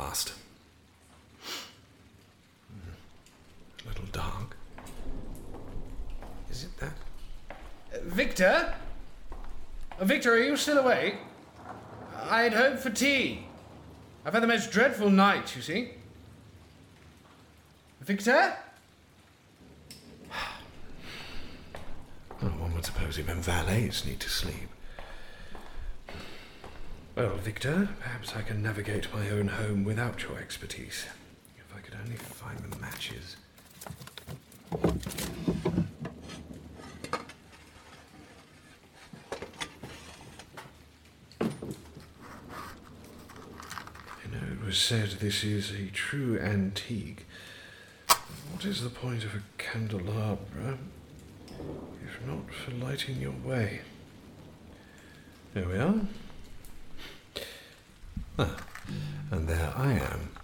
Last. A little dark. Is it that? Victor? Uh, Victor, are you still awake? I had hoped for tea. I've had the most dreadful night, you see. Victor? Well, one would suppose even valets need to sleep. Well, Victor, perhaps I can navigate my own home without your expertise. If I could only find the matches. You know, it was said this is a true antique. What is the point of a candelabra if not for lighting your way? There we are. And there I am.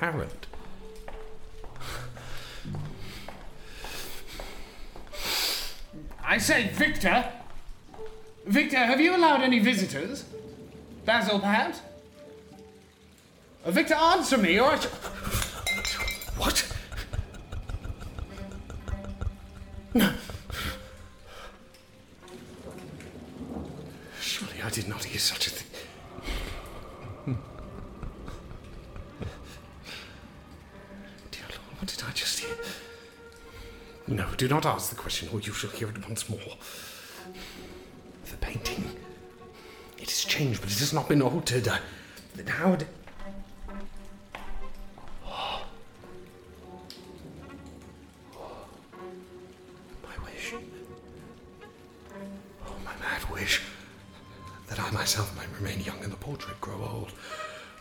Apparent. I say, Victor! Victor, have you allowed any visitors? Basil, perhaps? Uh, Victor, answer me, or I shall. Not ask the question, or you shall hear it once more. The painting. It has changed, but it has not been altered. Then how d My wish. Oh, my mad wish. That I myself might remain young and the portrait grow old.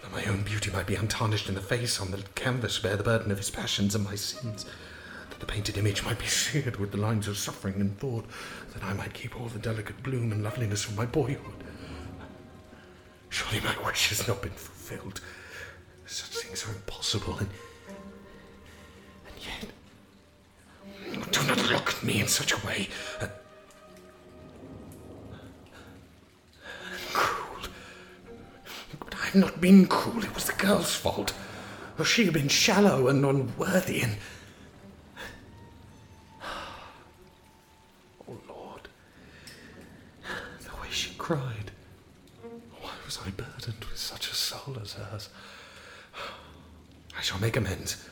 That my own beauty might be untarnished in the face on the canvas bear the burden of his passions and my sins. The painted image might be seared with the lines of suffering and thought. That I might keep all the delicate bloom and loveliness of my boyhood. Surely my wish has not been fulfilled. Such things are impossible and. and yet. Do not look at me in such a way. Uh, cruel. But I have not been cruel. It was the girl's fault. Or she had been shallow and unworthy and. Oh Lord. The way she cried. Why was I burdened with such a soul as hers? I shall make amends.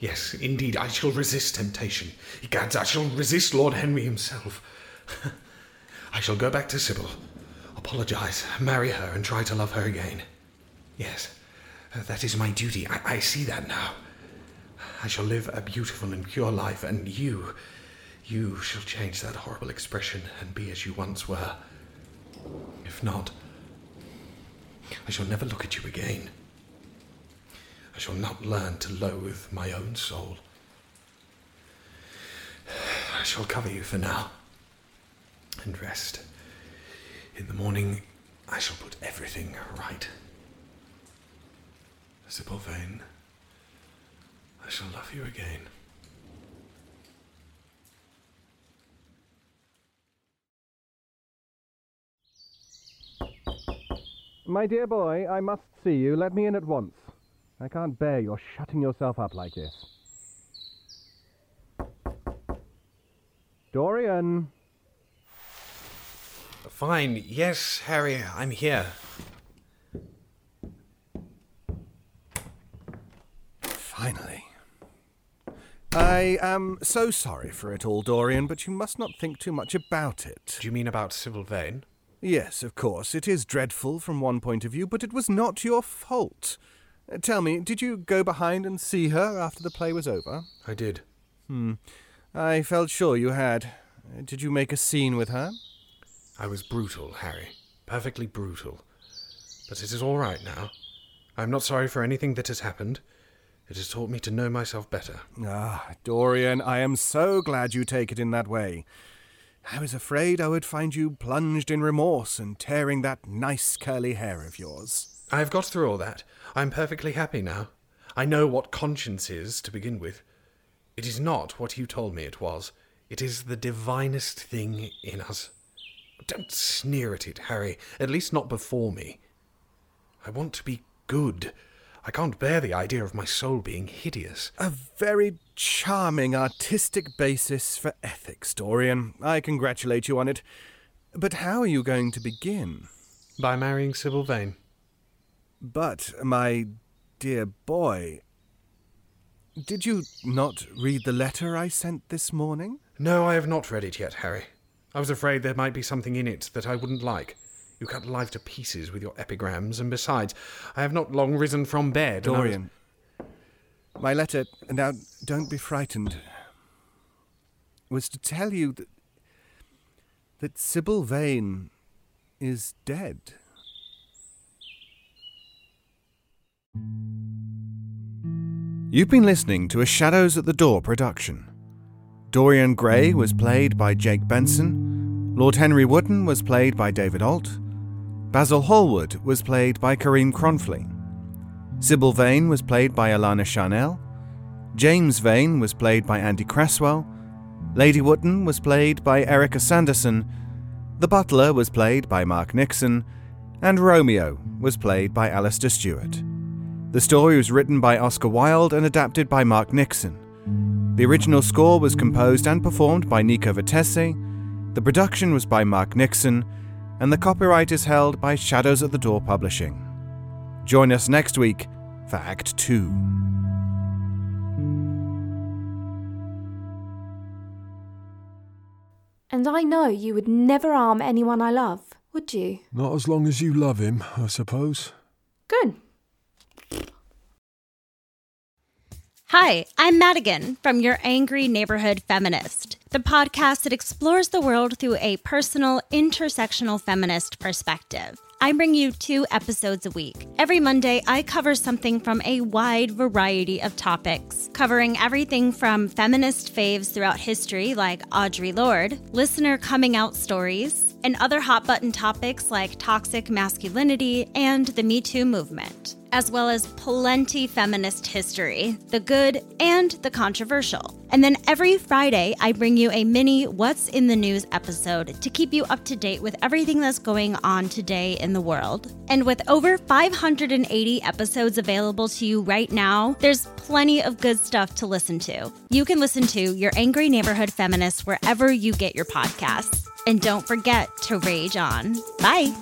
Yes, indeed, I shall resist temptation. Egads, I shall resist Lord Henry himself. I shall go back to Sybil, apologize, marry her, and try to love her again. Yes, uh, that is my duty. I, I see that now. I shall live a beautiful and pure life, and you, you shall change that horrible expression and be as you once were. If not, I shall never look at you again. I shall not learn to loathe my own soul. I shall cover you for now and rest. In the morning, I shall put everything right. Sybil Vane, I shall love you again. My dear boy, I must see you. Let me in at once. I can't bear your shutting yourself up like this. Dorian. Fine. Yes, Harry, I'm here. Finally. I am so sorry for it all, Dorian, but you must not think too much about it. Do you mean about Sybil Vane? Yes, of course, it is dreadful from one point of view, but it was not your fault. Uh, Tell me, did you go behind and see her after the play was over? I did. Hmm. I felt sure you had. Uh, Did you make a scene with her? I was brutal, Harry. Perfectly brutal. But it is all right now. I am not sorry for anything that has happened. It has taught me to know myself better. Ah, Dorian, I am so glad you take it in that way. I was afraid I would find you plunged in remorse and tearing that nice curly hair of yours. I have got through all that. I am perfectly happy now. I know what conscience is, to begin with. It is not what you told me it was. It is the divinest thing in us. Don't sneer at it, Harry. At least not before me. I want to be good. I can't bear the idea of my soul being hideous. A very charming artistic basis for ethics, Dorian. I congratulate you on it. But how are you going to begin? By marrying Sybil Vane. But, my dear boy, did you not read the letter I sent this morning? No, I have not read it yet, Harry. I was afraid there might be something in it that I wouldn't like. You cut life to pieces with your epigrams, and besides, I have not long risen from bed. and I was- Dorian, my letter, now don't be frightened, was to tell you that, that Sybil Vane is dead. You've been listening to a Shadows at the Door production. Dorian Gray was played by Jake Benson, Lord Henry Wotton was played by David Alt, Basil Hallward was played by Kareem Cronfley, Sybil Vane was played by Alana Chanel. James Vane was played by Andy Cresswell, Lady Wotton was played by Erica Sanderson, the butler was played by Mark Nixon, and Romeo was played by Alistair Stewart. The story was written by Oscar Wilde and adapted by Mark Nixon. The original score was composed and performed by Nico Vitesse, the production was by Mark Nixon, and the copyright is held by Shadows at the Door Publishing. Join us next week for Act 2. And I know you would never harm anyone I love, would you? Not as long as you love him, I suppose. Good. Hi, I'm Madigan from Your Angry Neighborhood Feminist, the podcast that explores the world through a personal, intersectional feminist perspective. I bring you two episodes a week. Every Monday, I cover something from a wide variety of topics, covering everything from feminist faves throughout history like Audre Lorde, listener coming out stories, and other hot button topics like toxic masculinity and the Me Too movement, as well as plenty feminist history, the good and the controversial. And then every Friday, I bring you a mini What's in the News episode to keep you up to date with everything that's going on today in the world. And with over 580 episodes available to you right now, there's plenty of good stuff to listen to. You can listen to Your Angry Neighborhood Feminist wherever you get your podcasts. And don't forget to rage on. Bye.